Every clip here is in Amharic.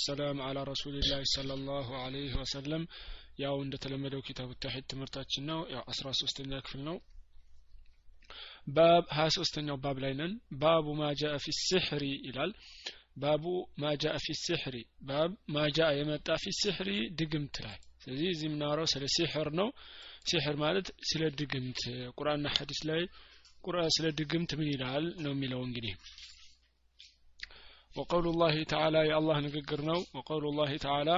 ሰላም አላ ረሱልላህ ሰለላሁ ዐለይሂ ወሰለም። ያው እንደተለመደው ኪታቡ ተውሂድ ትምህርታችን ነው። ያው አስራ ሶስተኛ ክፍል ነው። ባብ ሀያ ሶስተኛው ባብ ላይ ነን። ባቡ ማጃአ ፊ ሲሕሪ ይላል። ባቡ ማጃአ ፊ ሲሕሪ ባብ ማጃ የመጣ ፊ ሲሕሪ ድግምት ላይ። ስለዚህ እዚህ የምናወራው ስለ ሲሕር ነው። ሲሕር ማለት ስለ ድግምት። ቁርአንና ሐዲስ ላይ ስለ ድግምት ምን ይላል ነው የሚለው እንግዲህ ወቀውሉ ላህ ተዓላ የአላህ ንግግር ነው። ወቀውሉ ላህ ተዓላ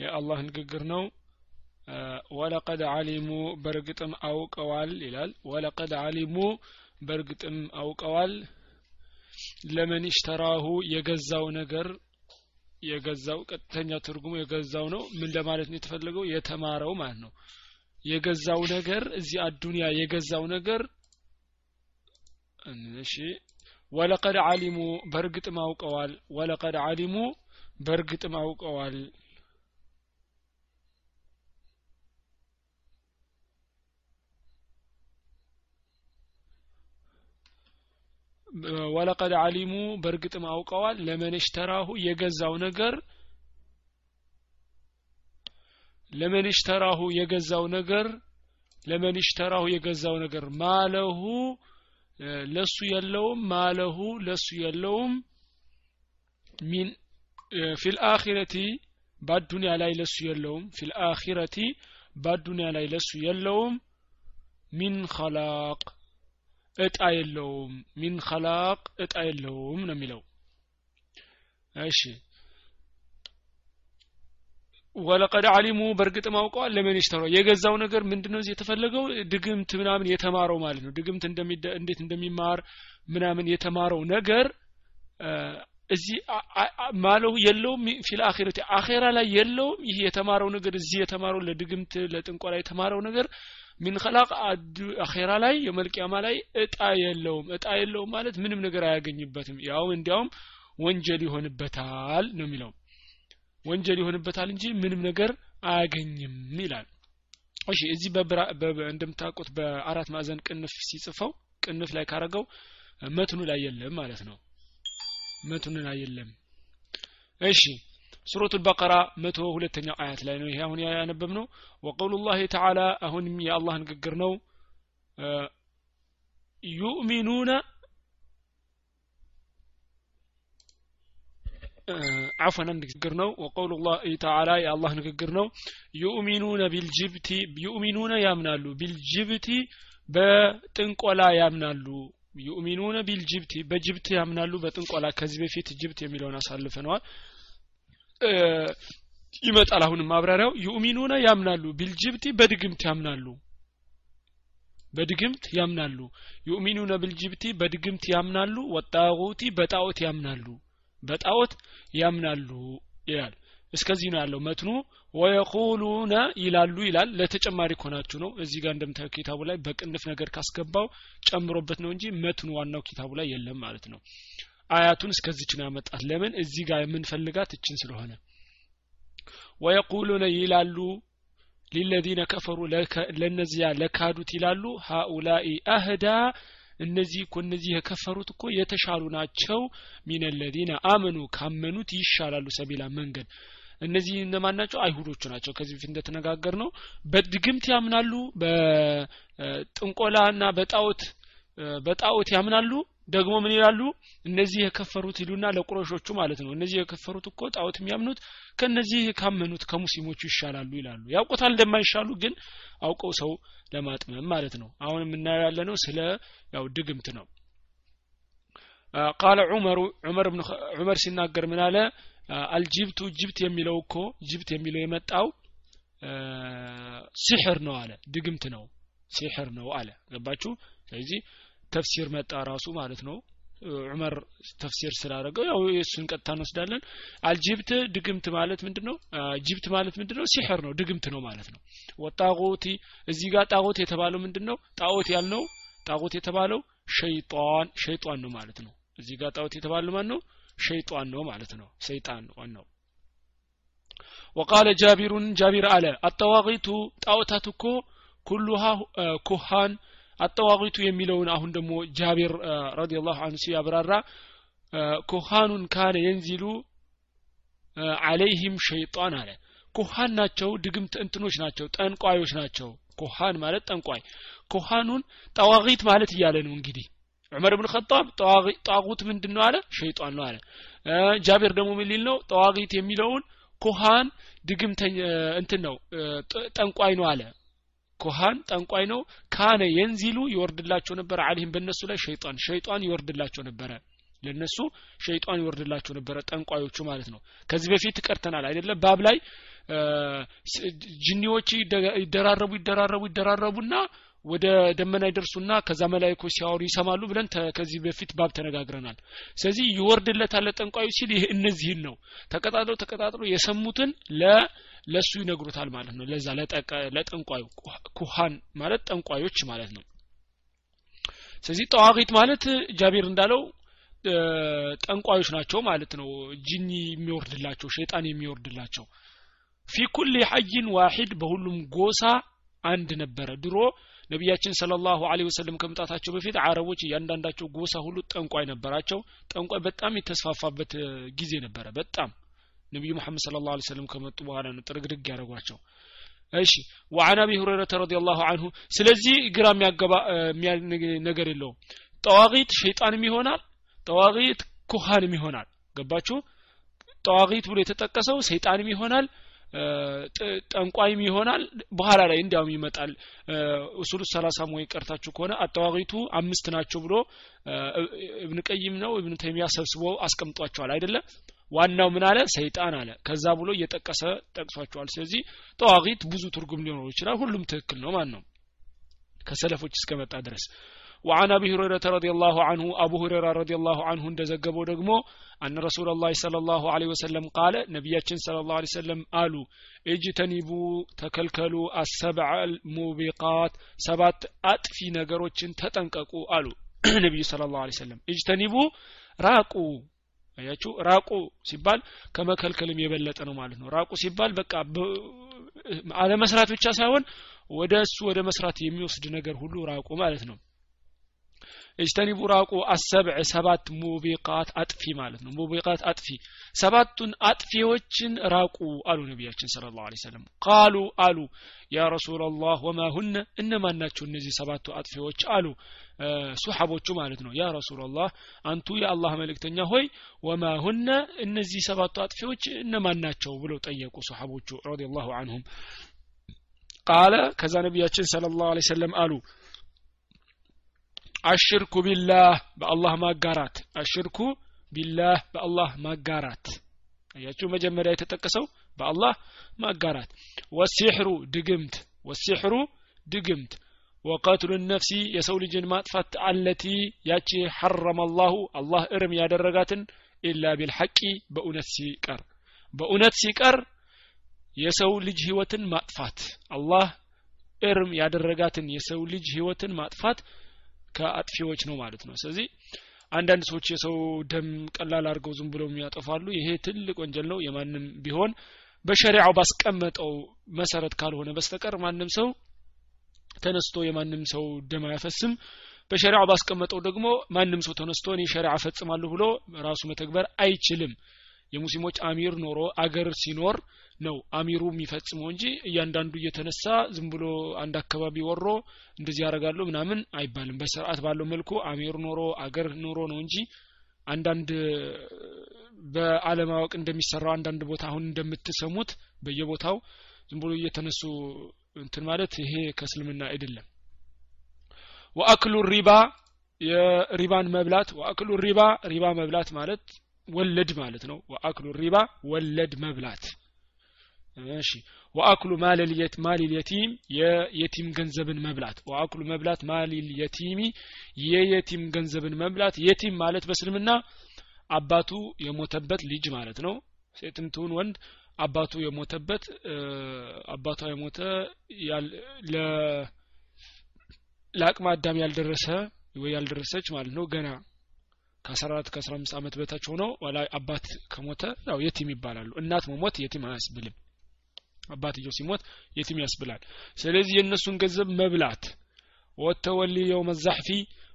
የአላህ ንግግር ነው። ወለቀድ አሊሙ በእርግጥም አውቀዋል ይላል። ወለቀድ አሊሙ በእርግጥም አውቀዋል። ለመን ሽተራሁ የገዛው ነገር የገዛው ቀጥተኛ ትርጉሙ የገዛው ነው። ምን ለማለት ነው የተፈለገው? የተማረው ማለት ነው። የገዛው ነገር እዚህ አዱንያ የገዛው ነገር እሺ ወለቀድ አሊሙ በእርግጥም አውቀዋል። ወለቀድ አሊሙ በእርግጥም አውቀዋል። ወለቀድ አሊሙ በእርግጥም አውቀዋል። ለመን ሽተራሁ የገዛው ነገር ለመን ሽተራሁ የገዛው ነገር لمن اشتراه የገዛው ነገር ما له ለሱ የለውም ما له ለሱ የለውም። من في الآخرة በአዱንያ ላይ ለሱ የለውም። في الآخرة በአዱንያ ላይ ለሱ የለውም። من خلاق እጣ የለውም። من خلاق እጣ የለውም ነው የሚለው። እሺ ወለቀድ አሊሙ በእርግጥም አውቀዋል ለምን ይሽተረው የገዛው ነገር ምንድነው? የተፈለገው ድግምት ምናምን የተማረው ማለት ነው። ድግምት እንዴት እንደሚማር ምናምን የተማረው ነገር እዚህ ማለው የለውም ፊል አኺረቲ አኼራ ላይ የለውም ይህ የተማረው ነገር እዚህ የተማረው ለድግምት ለጥንቆላ የተማረው ነገር ሚን ኸላቅ አኼራ ላይ የመልቅያማ ላይ እጣ የለውም። እጣ የለውም ማለት ምንም ነገር አያገኝበትም። ያውም እንዲያውም ወንጀል ይሆንበታል ነው የሚለው ወንጀል ይሆንበታል እንጂ ምንም ነገር አያገኝም ይላል። እሺ እዚህ እንደምታውቁት በአራት ማዕዘን ቅንፍ ሲጽፈው ቅንፍ ላይ ካረገው መትኑ ላይ የለም ማለት ነው። መትኑ ላይ የለም። እሺ ሱረቱ በቀራ መቶ ሁለተኛው አያት ላይ ነው ይሄ አሁን ያነበብ ነው ወቀውሉ ላህ ተዓላ አሁንም የአላህ ንግግር ነው። ዩእሚኑነ አፈን አንድ ንግግር ነው። ወቀውሉ ላህ ተዓላ የአላህ ንግግር ነው። ዩኡሚኑነ ቢልጅብቲ ዩኡሚኑነ ያምናሉ። ቢልጅብቲ በጥንቆላ ያምናሉ። ዩኡሚኑነ ቢልጅብቲ በጅብት ያምናሉ። በጥንቆላ ከዚህ በፊት ጅብት የሚለውን አሳልፈነዋል። ይመጣል አሁን ማብራሪያው። ዩኡሚኑነ ያምናሉ። ቢልጅብቲ በድግምት ያምናሉ። በድግምት ያምናሉ። ዩኡሚኑነ ቢልጅብቲ በድግምት ያምናሉ። ወጣጉቲ በጣዖት ያምናሉ። በጣዖት ያምናሉ ይላል። እስከዚህ ነው ያለው መትኑ ወየቁሉነ ይላሉ ይላል። ለተጨማሪ ኮናችሁ ነው እዚህ ጋር እንደምታዩ ኪታቡ ላይ በቅንፍ ነገር ካስገባው ጨምሮበት ነው እንጂ መትኑ ዋናው ኪታቡ ላይ የለም ማለት ነው። አያቱን እስከዚች ነው ያመጣት። ለምን? እዚህ ጋር የምንፈልጋት እችን ስለሆነ። ወየቁሉነ ይላሉ ሊለዚነ ከፈሩ ለነዚያ ለካዱት ይላሉ ሃኡላኢ አህዳ እነዚህ እኮ እነዚህ የከፈሩት እኮ የተሻሉ ናቸው። ሚን ለዚነ አመኑ ካመኑት ይሻላሉ ሰቢላ መንገድ። እነዚህ እነማን ናቸው? አይሁዶቹ ናቸው። ከዚህ በፊት እንደተነጋገር ነው በድግምት ያምናሉ በጥንቆላና በጣዖት በጣዖት ያምናሉ ደግሞ ምን ይላሉ? እነዚህ የከፈሩት ይሉና ለቁረሾቹ ማለት ነው። እነዚህ የከፈሩት እኮ ጣዖት የሚያምኑት ከነዚህ ካመኑት ከሙስሊሞቹ ይሻላሉ ይላሉ። ያውቁታል እንደማይሻሉ ግን አውቀው ሰው ለማጥመም ማለት ነው። አሁን የምናየው ያለ ነው ስለ ያው ድግምት ነው። ቃለ ዑመር ዑመር ሲናገር ምን አለ? አልጅብቱ ጅብት የሚለው እኮ ጅብት የሚለው የመጣው ሲሕር ነው አለ። ድግምት ነው። ሲሕር ነው አለ። ገባችሁ? ስለዚህ ተፍሲር መጣ ራሱ ማለት ነው። ዑመር ተፍሲር ስላደረገው ያው የእሱን ቀጥታ እንወስዳለን። አልጅብት ድግምት ማለት ምንድን ነው ጅብት ማለት ምንድን ነው ሲሕር ነው ድግምት ነው ማለት ነው። ወጣጎቲ እዚህ ጋር ጣዖት የተባለው ምንድን ነው ጣዖት ያልነው ጣዖት የተባለው ሸይጣን ሸይጣን ነው ማለት ነው። እዚህ ጋር ጣዖት የተባለው ማን ነው? ሸይጣን ነው ማለት ነው። ሰይጣን ዋናው። ወቃለ ጃቢሩን ጃቢር አለ አጠዋቂቱ ጣዖታት እኮ ኩሉሃ ኩሃን አጠዋቂቱ የሚለውን አሁን ደግሞ ጃቢር ረዲየላሁ አንሁ ሲያብራራ ኩሃኑን ካነ የንዚሉ አለይህም ሸይጣን አለ። ኩሃን ናቸው ድግምት እንትኖች ናቸው ጠንቋዮች ናቸው። ኩሃን ማለት ጠንቋይ። ኩሃኑን ጠዋቂት ማለት እያለ ነው እንግዲህ። ዑመር ብን ኸጣብ ጣጉት ምንድን ነው አለ? ሸይጣን ነው አለ። ጃቤር ደግሞ ምን ሊል ነው? ጠዋቂት የሚለውን ኩሃን ድግምተኛ እንትን ነው ጠንቋይ ነው አለ ኩሃን ጠንቋይ ነው። ካነ የንዚሉ ይወርድላቸው ነበር አሊህም በእነሱ ላይ ሸይጣን ሸይጣን ይወርድላቸው ነበረ። ለነሱ ሸይጣን ይወርድላቸው ነበረ ጠንቋዮቹ ማለት ነው። ከዚህ በፊት ቀርተናል አይደለም ባብ ላይ ጅኒዎች ይደራረቡ ይደራረቡ ይደራረቡና ወደ ደመና ይደርሱና ከዛ መላይኮች ሲያወሩ ይሰማሉ ብለን ከዚህ በፊት ባብ ተነጋግረናል። ስለዚህ ይወርድለታል ለጠንቋዩ ሲል ይህ እነዚህን ነው። ተቀጣጥሎ ተቀጣጥሎ የሰሙትን ለሱ ይነግሩታል ማለት ነው። ለዛ ለጠንቋዩ ኩሃን ማለት ጠንቋዮች ማለት ነው። ስለዚህ ጠዋቂት ማለት ጃቢር እንዳለው ጠንቋዮች ናቸው ማለት ነው። ጂኒ የሚወርድላቸው ሸይጣን የሚወርድላቸው። ፊ ኩል ሐይን ዋሂድ በሁሉም ጎሳ አንድ ነበረ። ድሮ ነቢያችን ሰለላሁ ዐለይሂ ወሰለም ከመምጣታቸው በፊት አረቦች እያንዳንዳቸው ጎሳ ሁሉ ጠንቋይ ነበራቸው። ጠንቋይ በጣም የተስፋፋበት ጊዜ ነበረ። በጣም ነቢዩ መሐመድ ሰለላሁ ዐለይሂ ወሰለም ከመጡ በኋላ ነው ጥርግርግ ያደረጓቸው። እሺ ወአን አቢ ሁረይረተ ረዲየላሁ ዐንሁ። ስለዚህ ግራ የሚያገባ ነገር የለውም። ጠዋቂት ሸይጣንም ይሆናል ጠዋቂት ኩሃንም ይሆናል። ገባችሁ? ጠዋቂት ብሎ የተጠቀሰው ሰይጣንም ይሆናል ጠንቋይም ይሆናል። በኋላ ላይ እንዲያውም ይመጣል። ኡሱሉ ሰላሳም ወይ ቀርታችሁ ከሆነ አጠዋቂቱ አምስት ናቸው ብሎ እብን ቀይም ነው እብን ተይሚያ ሰብስቦ አስቀምጧቸዋል። አይደለም ዋናው ምን አለ ሰይጣን አለ ከዛ ብሎ እየጠቀሰ ጠቅሷቸዋል ስለዚህ ጠዋቂት ብዙ ትርጉም ሊኖረው ይችላል ሁሉም ትክክል ነው ማን ነው ከሰለፎች እስከመጣ ድረስ وعن ابي هريره رضي الله عنه ابو هريره رضي الله عنه እንደዘገበው ደግሞ أن رسول الله صلى الله عليه وسلم قال نبياتين صلى الله عليه وسلم قالوا اجتنبوا تكلكلوا السبع الموبقات سبات أطفي ነገሮችን ተጠንቀቁ አሉ ነብዩ صلى الله عليه وسلم اجتنبوا ራቁ አያችሁ? ራቁ ሲባል ከመከልከልም የበለጠ ነው ማለት ነው። ራቁ ሲባል በቃ አለመስራት ብቻ ሳይሆን ወደ እሱ ወደ መስራት የሚወስድ ነገር ሁሉ ራቁ ማለት ነው። እጅተኒቡ ራቁ አሰብዕ ሰባት ሙቢቃት አጥፊ ማለት ነው። ሙቢቃት አጥፊ ሰባቱን አጥፊዎችን ራቁ አሉ ነቢያችን ስለ ላሁ ሰለም ቃሉ አሉ ያ ረሱላላህ ወማ ሁነ እነማን ናቸው እነዚህ ሰባቱ አጥፊዎች? አሉ ሱሐቦቹ ማለት ነው። ያ ረሱላላህ አንቱ የአላህ መልእክተኛ ሆይ ወማ ሁነ እነዚህ ሰባቱ አጥፊዎች እነማን ናቸው ብለው ጠየቁ ሱሐቦቹ ረዲየላሁ አንሁም። ቃለ ከዛ ነቢያችን ስለ ላሁ ሰለም አሉ አሽርኩ ቢላህ በአላህ ማጋራት። አሽርኩ ቢላህ በአላህ ማጋራት። አያችሁ መጀመሪያ የተጠቀሰው በአላህ ማጋራት። ወሲሕሩ ድግምት። ወሲሕሩ ድግምት ወቀትሉ ነፍሲ የሰው ልጅን ማጥፋት አለቲ ያቺ ሐረመ አላሁ አላህ እርም ያደረጋትን ኢላ ቢልሐቂ በእውነት ሲቀር። በእውነት ሲቀር የሰው ልጅ ህይወትን ማጥፋት አላህ እርም ያደረጋትን የሰው ልጅ ህይወትን ማጥፋት ከአጥፊዎች ነው ማለት ነው። ስለዚህ አንዳንድ ሰዎች የሰው ደም ቀላል አድርገው ዝም ብለው የሚያጠፋሉ። ይሄ ትልቅ ወንጀል ነው። የማንም ቢሆን በሸሪዓው ባስቀመጠው መሰረት ካልሆነ በስተቀር ማንም ሰው ተነስቶ የማንም ሰው ደም አያፈስም። በሸሪዓው ባስቀመጠው ደግሞ ማንም ሰው ተነስቶ እኔ ሸሪዓ ፈጽማለሁ ብሎ ራሱ መተግበር አይችልም። የሙስሊሞች አሚር ኖሮ አገር ሲኖር ነው አሚሩ የሚፈጽመው እንጂ እያንዳንዱ እየተነሳ ዝም ብሎ አንድ አካባቢ ወሮ እንደዚህ ያደርጋለሁ ምናምን አይባልም። በስርዓት ባለው መልኩ አሚር ኖሮ አገር ኖሮ ነው እንጂ አንዳንድ በአለማወቅ እንደሚሰራው አንዳንድ ቦታ አሁን እንደምትሰሙት በየቦታው ዝም ብሎ እየተነሱ እንትን ማለት ይሄ ከእስልምና አይደለም። ወአክሉ ሪባ የሪባን መብላት ወአክሉ ሪባ ሪባ መብላት ማለት ወለድ ማለት ነው። ወአክሉ ሪባ ወለድ መብላት። እሺ። ወአክሉ ማለል የቲም የየቲም ገንዘብን መብላት። ወአክሉ መብላት ማሊል የየቲም ገንዘብን መብላት። የቲም ማለት በስልምና አባቱ የሞተበት ልጅ ማለት ነው። ሴትም ትሁን ወንድ አባቱ የሞተበት አባቷ የሞተ ለአቅመ አዳም ያልደረሰ ወይ ያልደረሰች ማለት ነው። ገና ከአስራ አራት ከአስራ አምስት ዓመት በታች ሆነው ወላ አባት ከሞተ ያው የቲም ይባላሉ። እናት መሞት የቲም አያስብልም። አባትየው ሲሞት የቲም ያስብላል። ስለዚህ የእነሱን ገንዘብ መብላት ወተወሊ የውመ ዛሕፊ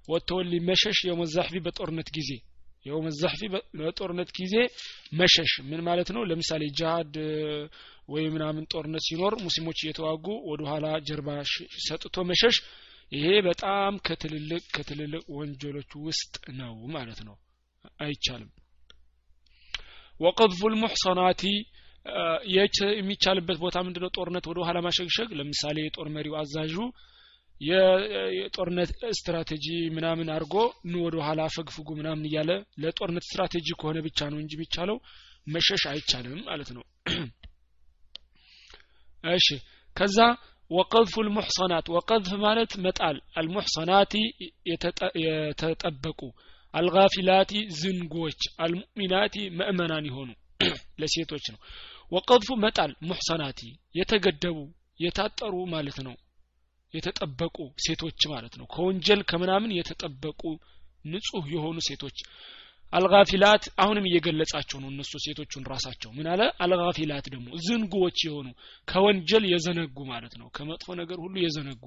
ወተወሊ መሸሽ የውመ ዛሕፊ በጦርነት ጊዜ የውም ዘሕፊ በጦርነት ጊዜ መሸሽ ምን ማለት ነው? ለምሳሌ ጅሃድ ወይ ምናምን ጦርነት ሲኖር ሙስሊሞች እየተዋጉ ወደ ኋላ ጀርባ ሰጥቶ መሸሽ ይሄ በጣም ከትልልቅ ከትልልቅ ወንጀሎች ውስጥ ነው ማለት ነው። አይቻልም። ወቀድፉ ልሙሕሰናቲ የሚቻልበት ቦታ ምንድነው? ጦርነት ወደ ኋላ ማሸግሸግ ለምሳሌ የጦር መሪው አዛዡ የጦርነት ስትራቴጂ ምናምን አድርጎ ኑ ወደ ኋላ ፈግፍጉ ምናምን እያለ ለጦርነት ስትራቴጂ ከሆነ ብቻ ነው እንጂ የሚቻለው መሸሽ አይቻልም ማለት ነው። እሺ ከዛ ወቀዝፉ ልሙሕሰናት ወቀዝፍ ማለት መጣል አልሙሕሰናቲ የተጠበቁ አልጋፊላቲ ዝንጎች አልሙእሚናቲ መእመናን የሆኑ ለሴቶች ነው። ወቀዝፉ መጣል ሙሕሰናቲ የተገደቡ የታጠሩ ማለት ነው የተጠበቁ ሴቶች ማለት ነው። ከወንጀል ከምናምን የተጠበቁ ንጹህ የሆኑ ሴቶች። አልጋፊላት አሁንም እየገለጻቸው ነው እነሱ ሴቶቹን ራሳቸው። ምን አለ? አልጋፊላት ደግሞ ዝንጉዎች የሆኑ ከወንጀል የዘነጉ ማለት ነው። ከመጥፎ ነገር ሁሉ የዘነጉ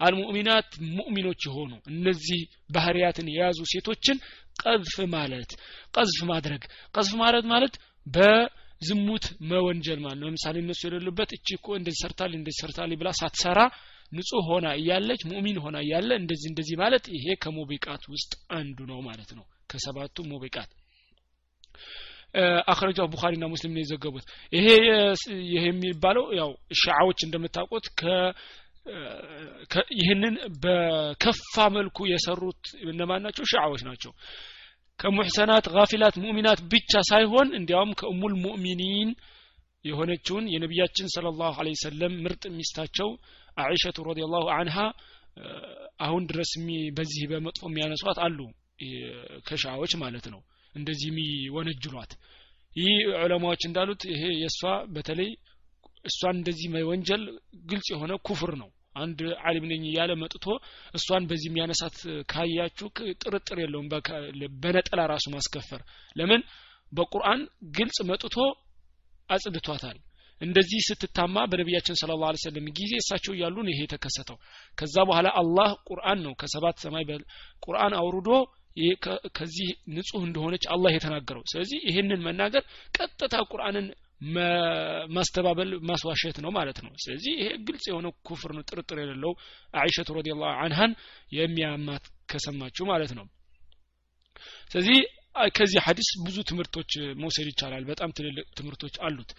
አልሙእሚናት ሙእሚኖች የሆኑ እነዚህ ባህሪያትን የያዙ ሴቶችን ቀዝፍ ማለት ቀዝፍ ማድረግ። ቀዝፍ ማለት ማለት በዝሙት መወንጀል ማለት ነው። ለምሳሌ እነሱ የሌሉበት እቺ እኮ እንደዚህ ሰርታል እንደዚህ ሰርታል ብላ ሳትሰራ ንጹህ ሆና እያለች ሙእሚን ሆና እያለ እንደዚህ እንደዚህ ማለት ይሄ ከሙቢቃት ውስጥ አንዱ ነው ማለት ነው። ከሰባቱ ሙቢቃት አክረጃው ቡኻሪና ሙስሊም ነው የዘገቡት። ይሄ ይሄ የሚባለው ያው ሻዓዎች እንደምታውቁት ከ ይህንን በከፋ መልኩ የሰሩት እነማን ናቸው? ሻዓዎች ናቸው። ከሙሕሰናት ጋፊላት ሙእሚናት ብቻ ሳይሆን እንዲያውም ከእሙል ሙእሚኒን የሆነችውን የነቢያችን ስለ ላሁ ሰለም ምርጥ ሚስታቸው አኢሸቱ ረዲየላሁ አንሃ አሁን ድረስ በዚህ በመጥፎ የሚያነሷት አሉ። ከሻዎች ማለት ነው። እንደዚህ የሚወነጅሏት። ይህ ዑለማዎች እንዳሉት ይሄ የእሷ በተለይ እሷን እንደዚህ ወንጀል ግልጽ የሆነ ኩፍር ነው። አንድ አሊም ነኝ እያለ መጥቶ እሷን በዚህ የሚያነሳት ካያችሁ ጥርጥር የለውም። በነጠላ ራሱ ማስከፈር። ለምን? በቁርአን ግልጽ መጥቶ አጽድቷታል። እንደዚህ ስትታማ በነቢያችን ስለ ላ ሰለም ጊዜ እሳቸው እያሉ ነው ይሄ የተከሰተው። ከዛ በኋላ አላህ ቁርአን ነው ከሰባት ሰማይ ቁርአን አውርዶ ከዚህ ንጹህ እንደሆነች አላህ የተናገረው። ስለዚህ ይህንን መናገር ቀጥታ ቁርአንን ማስተባበል ማስዋሸት ነው ማለት ነው። ስለዚህ ይሄ ግልጽ የሆነ ኩፍር ነው ጥርጥር የሌለው አይሸቱ ረዲ ላሁ አንሃን የሚያማት ከሰማችሁ ማለት ነው። ስለዚህ ከዚህ ሀዲስ ብዙ ትምህርቶች መውሰድ ይቻላል። በጣም ትልልቅ ትምህርቶች አሉት።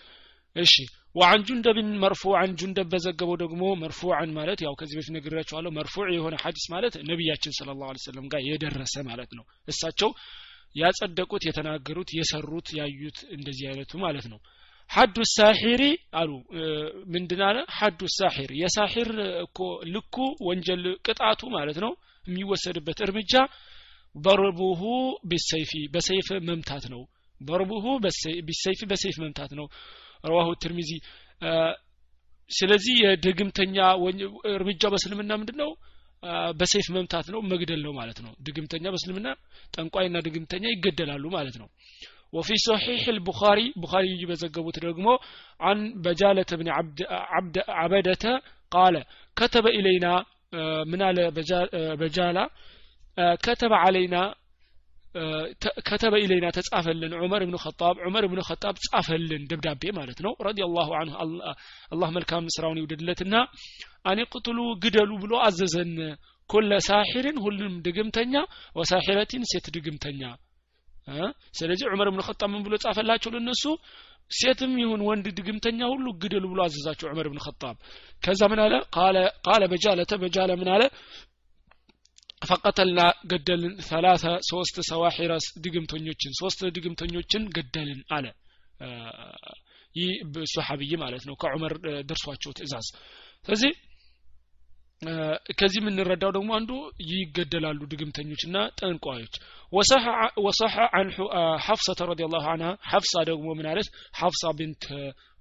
እሺ ወአን ጁንደብን መርፉዓን ጁንደብ በዘገበው ደግሞ መርፉዓን ማለት ያው ከዚህ በፊት ነግሬያቸዋለሁ መርፉዕ የሆነ ሀዲስ ማለት ነቢያችን ስለ ላሁ ሰለም ጋር የደረሰ ማለት ነው። እሳቸው ያጸደቁት የተናገሩት የሰሩት ያዩት እንደዚህ አይነቱ ማለት ነው። ሐዱ ሳሒሪ አሉ። ምንድን አለ? ሐዱ ሳሒር። የሳሒር እኮ ልኩ ወንጀል ቅጣቱ ማለት ነው። የሚወሰድበት እርምጃ በርቡሁ ቢሰይፊ በሰይፍ መምታት ነው በርቡሁ ቢሰይፊ በሰይፍ መምታት ነው ረዋሁ ትርሚዚ ስለዚህ የድግምተኛ እርምጃው በእስልምና ምንድን ነው በሰይፍ መምታት ነው መግደል ነው ማለት ነው ድግምተኛ በእስልምና ጠንቋይና ድግምተኛ ይገደላሉ ማለት ነው وفي صحيح البخاري بخاري بزقبوت رقمو عن بجالة بن عبد, عبد عبدة قال كتب إلينا من على بجالة ከተበ አለይና ከተበ ኢለይና ተጻፈልን። ዑመር እብኑ ኸጣብ ዑመር እብኑ ኸጣብ ጻፈልን ደብዳቤ ማለት ነው። ረዲ አላሁ አንሁ አላህ መልካም ስራውን ይውደድለትና አኔ ቅትሉ ግደሉ ብሎ አዘዘን። ኩለ ሳሒርን ሁሉም ድግምተኛ። ወሳሒረቲን ሴት ድግምተኛ። ስለዚህ ዑመር ብን ኸጣብ ምን ብሎ ጻፈላቸው ለነሱ? ሴትም ይሁን ወንድ ድግምተኛ ሁሉ ግደሉ ብሎ አዘዛቸው ዑመር ብን ከዛ ምን አለ? ቃለ በጃለተ በጃለ ምን አለ? ፈቀተልና ገደልን። ሰላሳ ሶስት ሰዋሒረስ ድግምተኞችን ሶስት ድግምተኞችን ገደልን አለ። ይህ ሶሐብይ ማለት ነው። ከዑመር ደርሷቸው ትእዛዝ። ስለዚህ ከዚህ የምንረዳው ደግሞ አንዱ ይገደላሉ ድግምተኞችና ጠንቋዮች። ወሰሐ አን ሐፍሰተ ረዲ ላሁ አንሃ ሐፍሳ ደግሞ ምን አለች? ሐፍሳ ብንት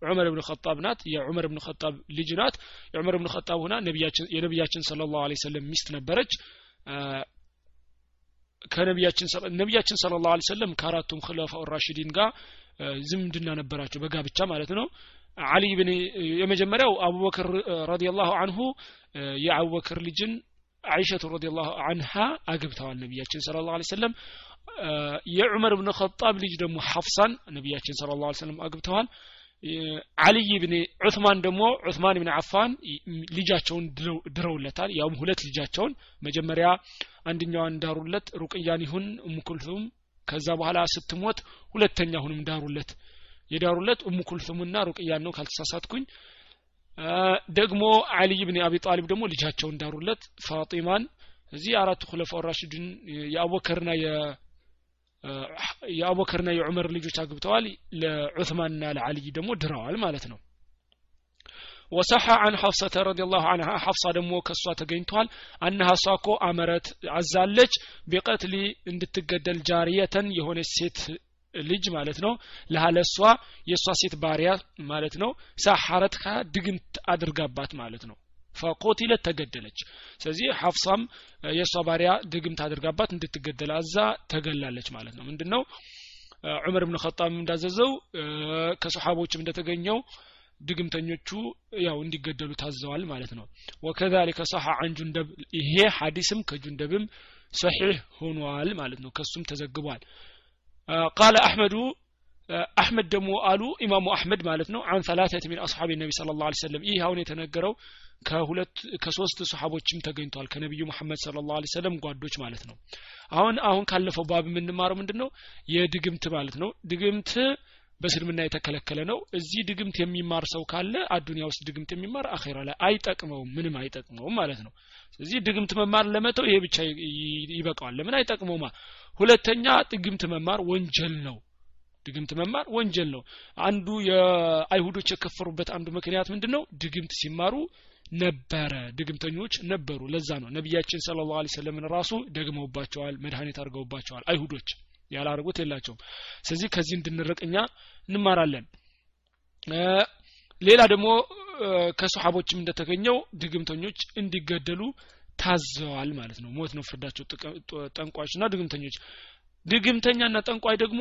ዑመር ብን ኸጣብ ናት። የዑመር ብን ኸጣብ ልጅ ናት። የዑመር ብን ኸጣብ ሁና የነቢያችን ስለ ላሁ ሰለም ሚስት ነበረች ከነቢያችን ነቢያችን ስለ ላሁ ሰለም ከአራቱም ክለፋው ራሽዲን ጋር ዝምድና ነበራቸው በጋብቻ ማለት ነው። አሊ ብን የመጀመሪያው አቡበክር ረዲየላሁ አንሁ የአቡበክር ልጅን አይሸቱ ረዲየላሁ አንሃ አግብተዋል ነቢያችን ስለ ላሁ ሰለም የዑመር ብን ኸጣብ ልጅ ደግሞ ሐፍሳን ነቢያችን ስለ ላ ሰለም አግብተዋል አልይ ብን ዑትማን ደግሞ ዑትማን ብን አፋን ልጃቸውን ድረውለታል። ያውም ሁለት ልጃቸውን መጀመሪያ አንደኛዋን እንዳሩለት ሩቅያን ይሁን እሙኩልቱም ከዛ በኋላ ስትሞት ሁለተኛውንም ዳሩለት። የዳሩለት እሙ ሩቅያን ነው ካልተሳሳትኩኝ። ደግሞ አልይ ብን አቢ ጣሊብ ደግሞ ልጃቸውን ዳሩለት ፋጢማን። እዚህ አራቱ ሁለፋው ራሽድን የአቡበከርና የአቡበከርና የዑመር ልጆች አግብተዋል። ለዑስማንና ለአልይ ደግሞ ድረዋል ማለት ነው። ወሰሐ አን ሐፍሰተ ረዲየላሁ ዐንሃ ሐፍሳ ደግሞ ከሷ ተገኝቷል። አነሃ እሷ አመረት አዛለች። ቢቀትሊ እንድትገደል ጃሪየተን የሆነች ሴት ልጅ ማለት ነው። ለሃለሷ የእሷ ሴት ባሪያ ማለት ነው። ሳሐረት ድግምት አድርጋባት ማለት ነው ፈቆቲለት ተገደለች። ስለዚህ ሐፍሳም የእሷ ባሪያ ድግምት አድርጋባት እንድትገደል አዛ ተገላለች ማለት ነው። ምንድነው? ዑመር ብን ኸጣብ እንዳዘዘው ከሰሓቦችም እንደተገኘው ድግምተኞቹ ያው እንዲገደሉ ታዘዋል ማለት ነው። ወከዛሊከ ሰሐ አን ጁንደብ ይሄ ሐዲስም ከጁንደብም ሰሒህ ሆኗል ማለት ነው። ከሱም ተዘግቧል። ቃለ አሕመዱ አሕመድ ደግሞ አሉ ኢማሙ አሕመድ ማለት ነው። አን ሰላተት ሚን አስሓቢ ነቢ ስለ ላ ሰለም ይህ አሁን የተነገረው ከሁለት ከሶስት ሰሓቦችም ተገኝቷል። ከነቢዩ መሐመድ ስለ ላ ሰለም ጓዶች ማለት ነው። አሁን አሁን ካለፈው ባብ የምንማረው ምንድን ነው የድግምት ማለት ነው። ድግምት በስልምና የተከለከለ ነው። እዚህ ድግምት የሚማር ሰው ካለ አዱኒያ ውስጥ ድግምት የሚማር አኼራ ላይ አይጠቅመውም ምንም አይጠቅመውም ማለት ነው። ስለዚህ ድግምት መማር ለመተው ይሄ ብቻ ይበቃዋል። ለምን አይጠቅመውማ? ሁለተኛ ድግምት መማር ወንጀል ነው ድግምት መማር ወንጀል ነው። አንዱ የአይሁዶች የከፈሩበት አንዱ ምክንያት ምንድን ነው ድግምት ሲማሩ ነበረ ድግምተኞች ነበሩ። ለዛ ነው ነቢያችን ስለ ላሁ ሰለምን ራሱ ደግመውባቸዋል መድኃኒት አድርገውባቸዋል። አይሁዶች ያላርጉት የላቸውም። ስለዚህ ከዚህ እንድንርቅ እኛ እንማራለን። ሌላ ደግሞ ከሰሓቦችም እንደተገኘው ድግምተኞች እንዲገደሉ ታዘዋል ማለት ነው። ሞት ነው ፍርዳቸው ጠንቋዮችና ድግምተኞች ድግምተኛና ጠንቋይ ደግሞ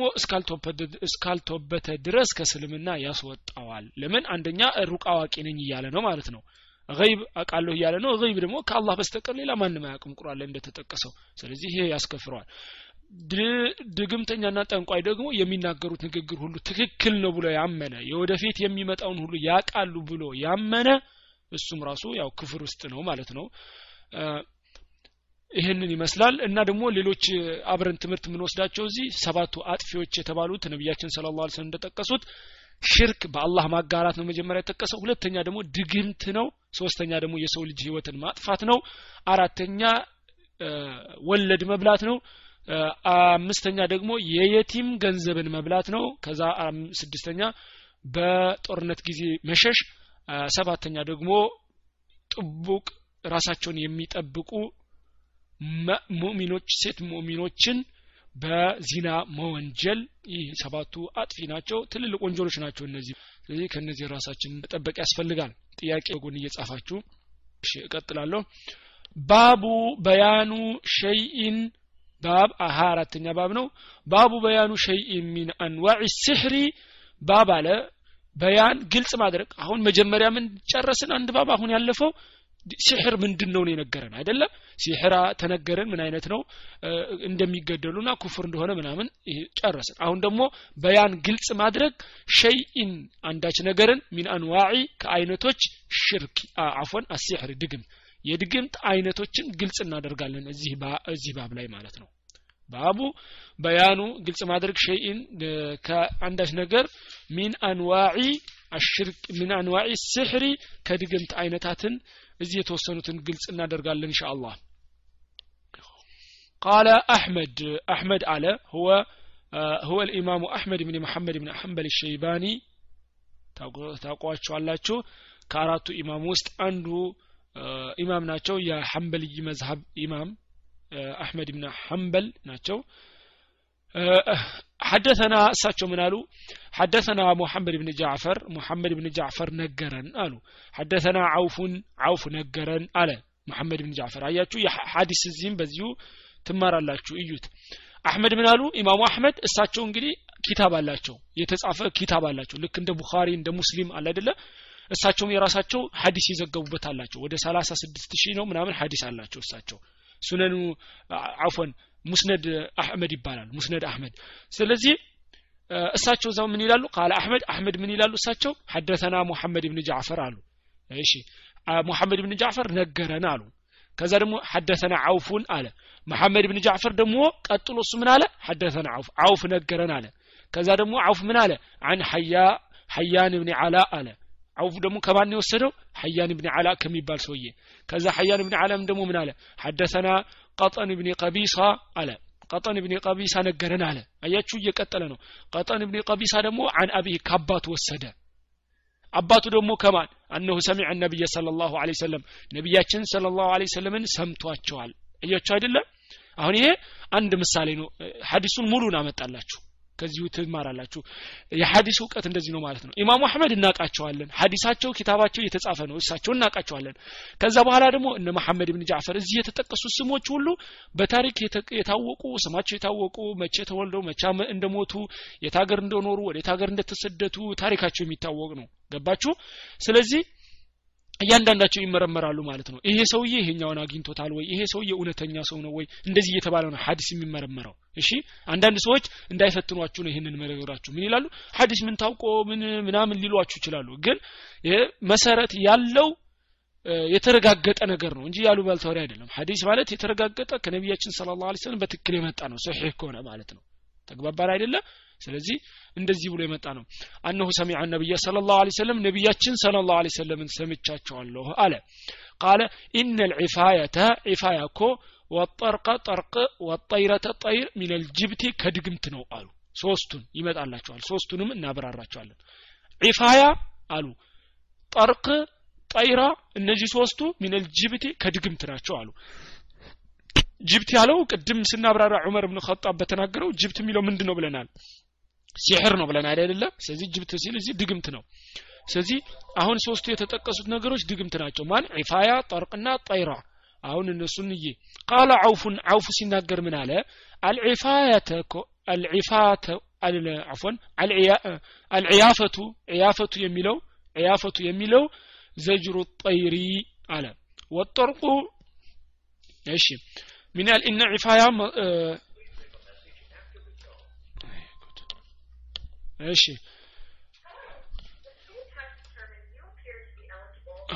እስካልተወበተ ድረስ ከስልምና ያስወጣዋል። ለምን? አንደኛ ሩቅ አዋቂ ነኝ እያለ ነው ማለት ነው። ገይብ አቃለሁ እያለ ነው። ገይብ ደግሞ ከአላህ በስተቀር ሌላ ማንም አያውቅም ቁርአን እንደተጠቀሰው። ስለዚህ ይሄ ያስከፍረዋል። ድግምተኛና ጠንቋይ ደግሞ የሚናገሩት ንግግር ሁሉ ትክክል ነው ብሎ ያመነ የወደፊት የሚመጣውን ሁሉ ያቃሉ ብሎ ያመነ እሱም ራሱ ያው ክፍር ውስጥ ነው ማለት ነው ይህንን ይመስላል። እና ደግሞ ሌሎች አብረን ትምህርት የምንወስዳቸው እዚህ ሰባቱ አጥፊዎች የተባሉት ነቢያችን ስለ ላ ስለም እንደጠቀሱት ሽርክ በአላህ ማጋራት ነው መጀመሪያ የጠቀሰው። ሁለተኛ ደግሞ ድግምት ነው። ሶስተኛ ደግሞ የሰው ልጅ ህይወትን ማጥፋት ነው። አራተኛ ወለድ መብላት ነው። አምስተኛ ደግሞ የየቲም ገንዘብን መብላት ነው። ከዛ ስድስተኛ በጦርነት ጊዜ መሸሽ። ሰባተኛ ደግሞ ጥቡቅ ራሳቸውን የሚጠብቁ ሙእሚኖች ሴት ሙእሚኖችን በዚና መወንጀል ይህ ሰባቱ አጥፊ ናቸው። ትልልቅ ወንጀሎች ናቸው እነዚህ። ስለዚህ ከእነዚህ ራሳችን መጠበቅ ያስፈልጋል። ጥያቄ ጎን እየጻፋችሁ እቀጥላለሁ። ባቡ በያኑ ሸይኢን باب ሀያ አራተኛ باب ነው። باب بيان شيء من أنواع السحر باب አለ። بيان ግልጽ ማድረግ። አሁን መጀመሪያ ምን ጨረስን? አንድ باب አሁን ያለፈው سحر ምንድን ነው የነገረን? አይደለም? سحر ኣ ተነገረን ምን አይነት ነው? እንደሚገደሉና كفر እንደሆነ ምናምን ጨረስን። አሁን ደግሞ بيان ግልጽ ማድረግ شيء አንዳች ነገርን من أنواع ከአይነቶች ሽርክ አፎን السحر ድግም። የድግምት አይነቶችን ግልጽ እናደርጋለን እዚህ ባብ ላይ ማለት ነው። ባቡ በያኑ ግልጽ ማድረግ ሸይን ከአንዳች ነገር ሚን አንዋዒ አሽርክ ሚን አንዋዒ ስሕሪ ከድግምት አይነታትን እዚህ የተወሰኑትን ግልጽ እናደርጋለን እንሻ አላህ ቃለ አሕመድ አሕመድ አለ هو هو الإمام أحمد بن محمد بن حنبل الشيباني ታውቋቸዋላችሁ ከአራቱ ኢማም ውስጥ አንዱ ኢማም ናቸው የሐንበልይ መዝሀብ ኢማም አሕመድ ብን ሐንበል ናቸው ሐደተና እሳቸው ምን አሉ? ሐደተና ሙሐመድ ብን ጃዕፈር ሙሐመድ ብን ጃዕፈር ነገረን አሉ። ሐደተና አውፉን አውፍ ነገረን አለ ሙሐመድ ብን ጃዕፈር። አያችሁ ሐዲስ እዚህም በዚሁ ትማራላችሁ እዩት። አሕመድ ምን አሉ? ኢማሙ አሕመድ እሳቸው እንግዲህ ኪታብ አላቸው የተጻፈ ኪታብ አላቸው። ልክ እንደ ቡኻሪ እንደ ሙስሊም አለ አይደለ? እሳቸውም የራሳቸው ሀዲስ የዘገቡበት አላቸው። ወደ ሰላሳ ስድስት ሺህ ነው ምናምን ሀዲስ አላቸው እሳቸው። ሱነኑ አፎን ሙስነድ አህመድ ይባላል ሙስነድ አህመድ። ስለዚህ እሳቸው እዛው ምን ይላሉ? ቃለ አህመድ። አህመድ ምን ይላሉ እሳቸው? ሐደተና ሙሐመድ ብን ጃዕፈር አሉ። እሺ። ሙሐመድ ብን ጃዕፈር ነገረን አሉ። ከዛ ደግሞ ሐደተና አውፉን አለ። መሐመድ ብን ጃዕፈር ደግሞ ቀጥሎ እሱ ምን አለ? ሐደተና አውፍ አውፍ ነገረን አለ። ከዛ ደግሞ አውፍ ምን አለ? አን ሐያ ሐያን ብን ዓላ አለ። አውፍ ደግሞ ከማን የወሰደው? ሐያን ብን ዓላ ከሚባል ሰውዬ። ከዛ ሐያን ብን ዓላም ደግሞ ምን አለ? ሐደሰና ቀጠን ብን ቀቢሳ አለ። ቀጠን ብን ቀቢሳ ነገረን አለ። አያችሁ እየቀጠለ ነው። ቀጠን ብን ቀቢሳ ደግሞ አን አቢህ ከአባቱ ወሰደ። አባቱ ደግሞ ከማን? አነሁ ሰሚዐ ነቢይ ሰለ ላሁ ለ ሰለም ነቢያችን ሰለ ላሁ ለ ሰለምን ሰምቷቸዋል። እያችሁ አይደለም አሁን ይሄ አንድ ምሳሌ ነው። ሀዲሱን ሙሉን አመጣላችሁ ከዚሁ ትማራላችሁ። የሀዲስ እውቀት እንደዚህ ነው ማለት ነው። ኢማሙ አህመድ እናቃቸዋለን። ሀዲሳቸው ኪታባቸው የተጻፈ ነው። እሳቸው እናቃቸዋለን። ከዛ በኋላ ደግሞ እነ መሐመድ ብን ጃዕፈር እዚህ የተጠቀሱ ስሞች ሁሉ በታሪክ የታወቁ ስማቸው የታወቁ መቼ ተወልደው መቼ እንደሞቱ የት ሀገር እንደኖሩ ወደ የት ሀገር እንደተሰደቱ ታሪካቸው የሚታወቅ ነው። ገባችሁ? ስለዚህ እያንዳንዳቸው ይመረመራሉ ማለት ነው። ይሄ ሰውዬ ይሄኛውን አግኝቶታል ወይ? ይሄ ሰውዬ እውነተኛ ሰው ነው ወይ? እንደዚህ እየተባለ ነው ሀዲስ የሚመረመረው። እሺ አንዳንድ ሰዎች እንዳይፈትኗችሁ ነው ይህንን መረግራችሁ ምን ይላሉ? ሀዲስ ምን ታውቆ ምን ምናምን ሊሏችሁ ይችላሉ። ግን መሰረት ያለው የተረጋገጠ ነገር ነው እንጂ ያሉ ባልተወሪ አይደለም። ሀዲስ ማለት የተረጋገጠ ከነቢያችን ስለ ላ ስለም በትክክል የመጣ ነው። ሰሒህ ከሆነ ማለት ነው። ተግባባን አይደለም ስለዚህ እንደዚህ ብሎ የመጣ ነው። አነሁ ሰሚዐ ነቢይ ስለ ላሁ ሰለም ነቢያችን ስለ ላሁ ሰለምን ሰምቻቸዋለሁ አለ። ቃለ ኢነ ልዒፋየተ ዒፋያ እኮ ወጠርቀ ጠርቅ ወጠይረተ ጠይር ሚነል ጅብቲ ከድግምት ነው አሉ። ሶስቱን ይመጣላቸዋል። ሶስቱንም እናበራራቸዋለን ዒፋያ አሉ። ጠርቅ ጠይራ እነዚህ ሶስቱ ሚነል ጅብቲ ከድግምት ናቸው አሉ። ጅብት ያለው ቅድም ስናብራራ ዑመር ብን ኸጣብ በተናገረው ጅብት የሚለው ምንድን ነው ብለናል ሲሕር ነው ብለን አይደለ ስለዚህ ጅብት ሲል እዚህ ድግምት ነው። ስለዚህ አሁን ሶስቱ የተጠቀሱት ነገሮች ድግምት ናቸው። ማን? ዒፋያ ጠርቅና ጠይራ። አሁን እነሱን እዬ ቃለ አውፉን አውፉ ሲናገር ምን አለ? አልዒፋያተ አልዒፋተ አፎን አልዕያፈቱ ዕያፈቱ የሚለው ዕያፈቱ የሚለው ዘጅሩ ጠይሪ አለ። ወጠርቁ እሺ። ምን ያህል እነ ዒፋያ እሺ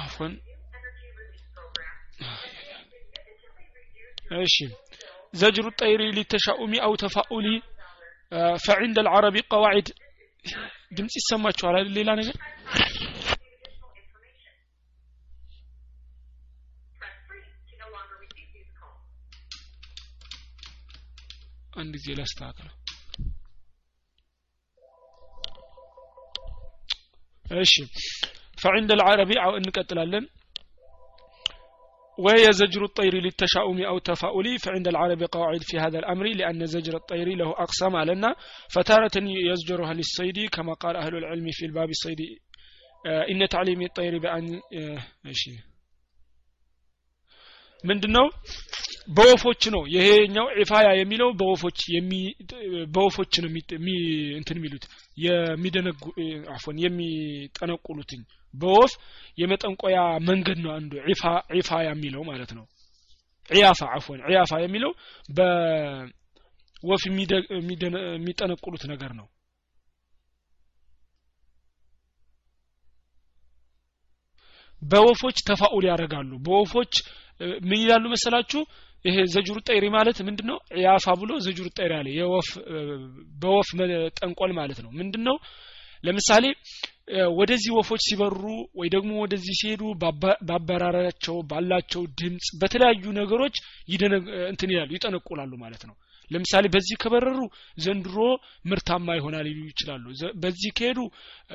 አፎን እሺ زجر الطير للتشاؤم أو تفاؤل فعند العرب قواعد ድምጽ ይሰማችኋል አይደል ሌላ ነገር አንድ ጊዜ ላስተካክለው እሺ فعند العربي أو እንቀጥላለን ويزجر الطير للتشاؤم أو التفاؤل فعند العرب قواعد في هذا الأمر لأن زجر الطير له أقسام لنا فتارة يزجرها للصيد كما قال أهل العلم في الباب الصيد إن تعليم الطير بأن እሺ ምንድነው በወፎች ነው ይሄኛው ዒፋያ የሚለው በወፎች በወፎች ነው እንትን የሚሉት የሚደነጉ አፎን የሚጠነቁሉትኝ በወፍ የመጠንቆያ መንገድ ነው አንዱ ዒፋያ የሚለው ማለት ነው። ዒያፋ አፎን ዒያፋ የሚለው በወፍ የሚጠነቁሉት ነገር ነው። በወፎች ተፋኡል ያደርጋሉ። በወፎች ምን ይላሉ መሰላችሁ ይሄ ዘጁር ጠይሪ ማለት ምንድነው? ያፋ ብሎ ዘጁር ጠይሪ አለ። የወፍ በወፍ ጠንቆል ማለት ነው። ምንድነው? ለምሳሌ ወደዚህ ወፎች ሲበሩ ወይ ደግሞ ወደዚህ ሲሄዱ ባበራራቸው ባላቸው ድምጽ በተለያዩ ነገሮች እንትን ይላሉ ይጠነቁላሉ ማለት ነው። ለምሳሌ በዚህ ከበረሩ ዘንድሮ ምርታማ ይሆናል ይሉ ይችላሉ። በዚህ ከሄዱ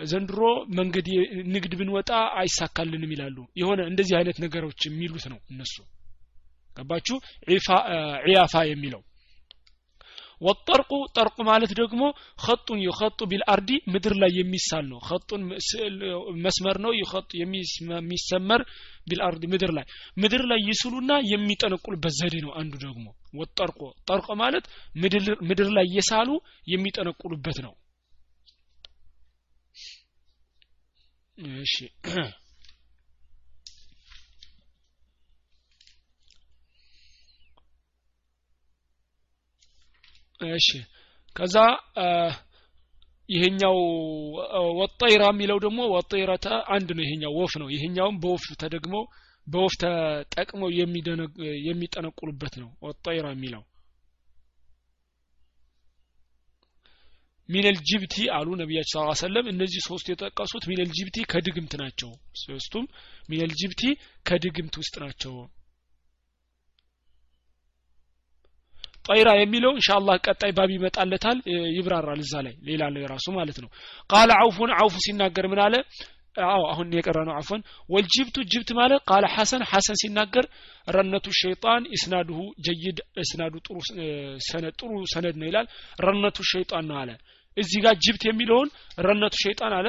ዘንድሮ መንገድ ንግድ ብንወጣ አይሳካልንም ይላሉ። የሆነ እንደዚህ አይነት ነገሮች የሚሉት ነው እነሱ ገባችሁ? ዒያፋ የሚለው። ወጠርቁ ጠርቁ ማለት ደግሞ ኸጡን ይኸጡ ቢልአርዲ ምድር ላይ የሚሳል ነው። ኸጡን መስመር ነው። ይኸጡ የሚሰመር ቢልአርዲ ምድር ላይ። ምድር ላይ ይስሉና የሚጠነቁልበት ዘዴ ነው አንዱ ደግሞ ወጠርቆ ጠርቆ ማለት ምድር ላይ እየሳሉ የሚጠነቁሉበት ነው። እሺ እሺ። ከዛ ይሄኛው ወጠይራ የሚለው ደግሞ ወጠይረተ አንድ ነው። ይሄኛው ወፍ ነው። ይሄኛውም በወፍ ተደግሞ በወፍ ተጠቅመው የሚጠነቁሉበት ነው። ወጠይራ የሚለው ሚነል ጅብቲ አሉ ነቢያችን ስ ሰለም እነዚህ ሶስት የጠቀሱት ሚነል ጅብቲ ከድግምት ናቸው። ሶስቱም ሚነል ጅብቲ ከድግምት ውስጥ ናቸው ጠይራ የሚለው ኢንሻአላህ ቀጣይ ባብ ይመጣለታል ይብራራል እዛ ላይ ሌላ ራሱ ማለት ነው። ቃለ አውፉን አውፉ ሲናገር ምን አለ? አዎ አሁን የቀረ ነው አፎን ወልጅብቱ ጅብት ማለት ቃለ ሐሰን ሐሰን ሲናገር ረነቱ ሸይጣን ኢስናዱሁ ጀይድ እስናዱ ጥሩ ሰነድ ጥሩ ሰነድ ነው ይላል። ረነቱ ሸይጣን ነው አለ። እዚህ ጋር ጅብት የሚለውን ረነቱ ሸይጣን አለ።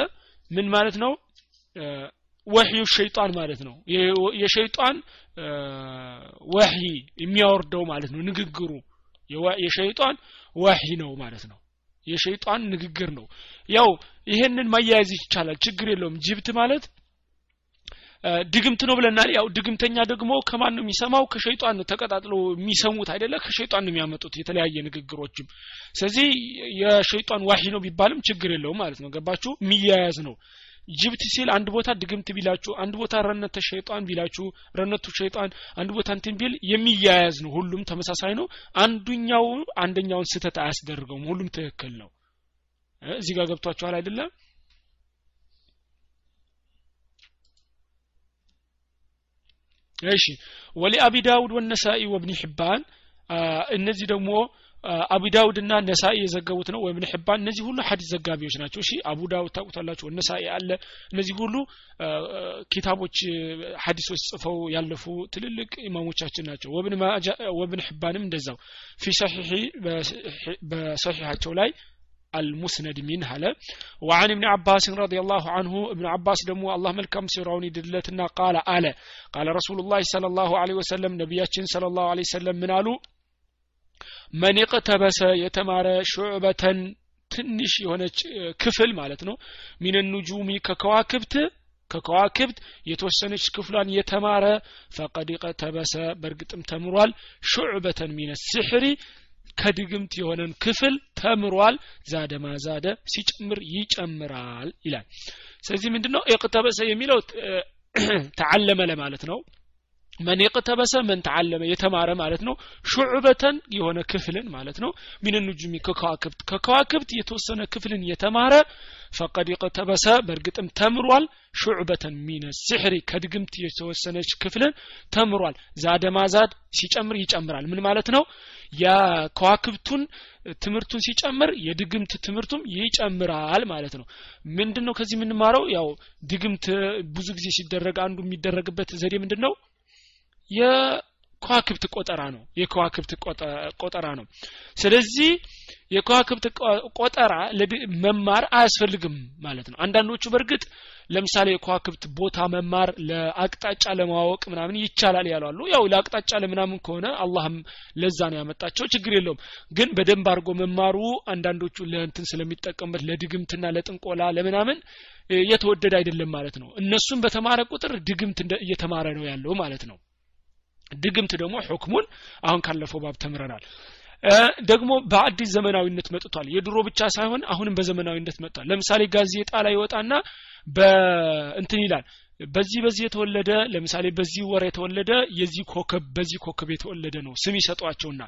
ምን ማለት ነው? ወህዩ ሸይጣን ማለት ነው። የሸይጣን ወህይ የሚያወርደው ማለት ነው። ንግግሩ የሸይጣን ወህይ ነው ማለት ነው። የሸይጣን ንግግር ነው። ያው ይሄንን ማያያዝ ይቻላል። ችግር የለውም። ጅብት ማለት ድግምት ነው ብለናል። ያው ድግምተኛ ደግሞ ከማን ነው የሚሰማው? ከሸይጣን ነው ተቀጣጥሎ የሚሰሙት አይደለ? ከሸይጣን ነው የሚያመጡት የተለያየ ንግግሮችም። ስለዚህ የሸይጣን ዋሂ ነው ቢባልም ችግር የለውም ማለት ነው። ገባችሁ? የሚያያዝ ነው ጅብት ሲል አንድ ቦታ ድግምት ቢላችሁ አንድ ቦታ ረነተ ሸይጣን ቢላችሁ ረነቱ ሸይጣን አንድ ቦታ እንትን ቢል የሚያያዝ ነው። ሁሉም ተመሳሳይ ነው። አንዱኛው አንደኛውን ስህተት አያስደርገውም። ሁሉም ትክክል ነው። እዚህ ጋር ገብቷችኋል አይደለም እሺ። ወሊ አቢ ዳውድ ወነሳኢ ወብኒ ሕባን እነዚህ ደግሞ አቡ ዳውድ እና ነሳኢ የዘገቡት ነው። ወይም ሕባን እነዚህ ሁሉ ሀዲስ ዘጋቢዎች ናቸው። እሺ አቡ ዳውድ ታውቁታላችሁ? ነሳኢ አለ። እነዚህ ሁሉ ኪታቦች ሀዲሶች ጽፈው ያለፉ ትልልቅ ኢማሞቻችን ናቸው። ወብን ሕባንም እንደዛው። ፊ ሰሒሒ በሰሒሓቸው ላይ አልሙስነድ ሚን አለ። ወአን እብን አባስን ረዲ ላሁ አንሁ እብን አባስ ደግሞ አላህ መልካም ስራውን ይድለትና ቃለ አለ። ቃለ ረሱሉ ላ ለ ላሁ ወሰለም ነቢያችን ለ ላሁ ወሰለም ምን አሉ? መን ተበሰ የተማረ ሹዕበተን ትንሽ የሆነች ክፍል ማለት ነው። ሚን ከከዋክብት ከከዋክብት የተወሰነች ክፍሏን የተማረ ፈቀድ ቀተበሰ በእርግጥም ተምሯል። ሹዕበተን ሚነ ስሕሪ ከድግምት የሆነን ክፍል ተምሯል። ዛደ ማዛደ ሲጨምር ይጨምራል ይላል። ስለዚህ ምንድን ነው የሚለው ተዓለመ ለማለት ነው። መን የቅተበሰ መን ተዓለመ የተማረ ማለት ነው ሹዕበተን የሆነ ክፍልን ማለት ነው ሚን ኑጁሚ ከከዋክብት ከከዋክብት የተወሰነ ክፍልን የተማረ ፈቀድ የቅተበሰ በእርግጥም ተምሯል ሹዕበተን ሚነ ሲሕሪ ከድግምት የተወሰነች ክፍልን ተምሯል ዛደ ሲጨምር ይጨምራል ምን ማለት ነው የከዋክብቱን ትምህርቱን ሲጨምር የድግምት ትምህርቱም ይጨምራል ማለት ነው ምንድን ነው ከዚህ የምንማረው ያው ድግምት ብዙ ጊዜ ሲደረግ አንዱ የሚደረግበት ዘዴ ምንድን ነው የከዋክብት ቆጠራ ነው። የከዋክብት ቆጠራ ነው። ስለዚህ የከዋክብት ቆጠራ መማር አያስፈልግም ማለት ነው። አንዳንዶቹ በእርግጥ ለምሳሌ የከዋክብት ቦታ መማር ለአቅጣጫ ለማወቅ ምናምን ይቻላል ያሏሉ ያው ለአቅጣጫ ለምናምን ከሆነ አላህም ለዛ ነው ያመጣቸው ችግር የለውም። ግን በደንብ አድርጎ መማሩ አንዳንዶቹ ለእንትን ስለሚጠቀሙበት ለድግምትና ለጥንቆላ ለምናምን የተወደደ አይደለም ማለት ነው። እነሱም በተማረ ቁጥር ድግምት እየተማረ ነው ያለው ማለት ነው ድግምት ደግሞ ሁክሙን አሁን ካለፈው ባብ ተምረናል። ደግሞ በአዲስ ዘመናዊነት መጥቷል። የድሮ ብቻ ሳይሆን አሁንም በዘመናዊነት መጥቷል። ለምሳሌ ጋዜጣ ላይ ይወጣና በእንትን ይላል በዚህ በዚህ የተወለደ ለምሳሌ በዚህ ወር የተወለደ የዚህ ኮከብ በዚህ ኮከብ የተወለደ ነው ስም ይሰጧቸውና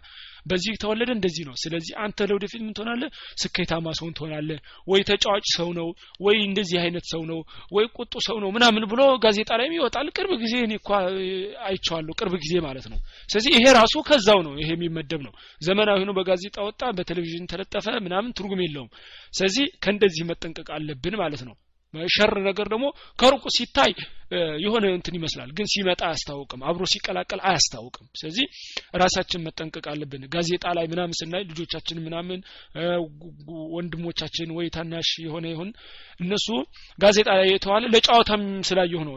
በዚህ የተወለደ እንደዚህ ነው። ስለዚህ አንተ ለወደፊት ምን ትሆናለህ? ስኬታማ ሰውን ትሆናለህ። ወይ ተጫዋች ሰው ነው ወይ እንደዚህ አይነት ሰው ነው ወይ ቁጡ ሰው ነው ምናምን ብሎ ጋዜጣ ላይ ይወጣል። ቅርብ ጊዜ እኔ እኳ አይቼዋለሁ ቅርብ ጊዜ ማለት ነው። ስለዚህ ይሄ ራሱ ከዛው ነው ይሄ የሚመደብ ነው። ዘመናዊ ሆኖ በጋዜጣ ወጣ በቴሌቪዥን ተለጠፈ ምናምን ትርጉም የለውም። ስለዚህ ከእንደዚህ መጠንቀቅ አለብን ማለት ነው ሸር ነገር ደግሞ ከሩቁ ሲታይ የሆነ እንትን ይመስላል ግን ሲመጣ አያስታውቅም አብሮ ሲቀላቀል አያስታውቅም። ስለዚህ ራሳችን መጠንቀቅ አለብን። ጋዜጣ ላይ ምናምን ስናይ ልጆቻችን ምናምን ወንድሞቻችን ወይ ታናሽ የሆነ ይሁን እነሱ ጋዜጣ ላይ የተዋለ ለጨዋታም ስላየሁ ነው።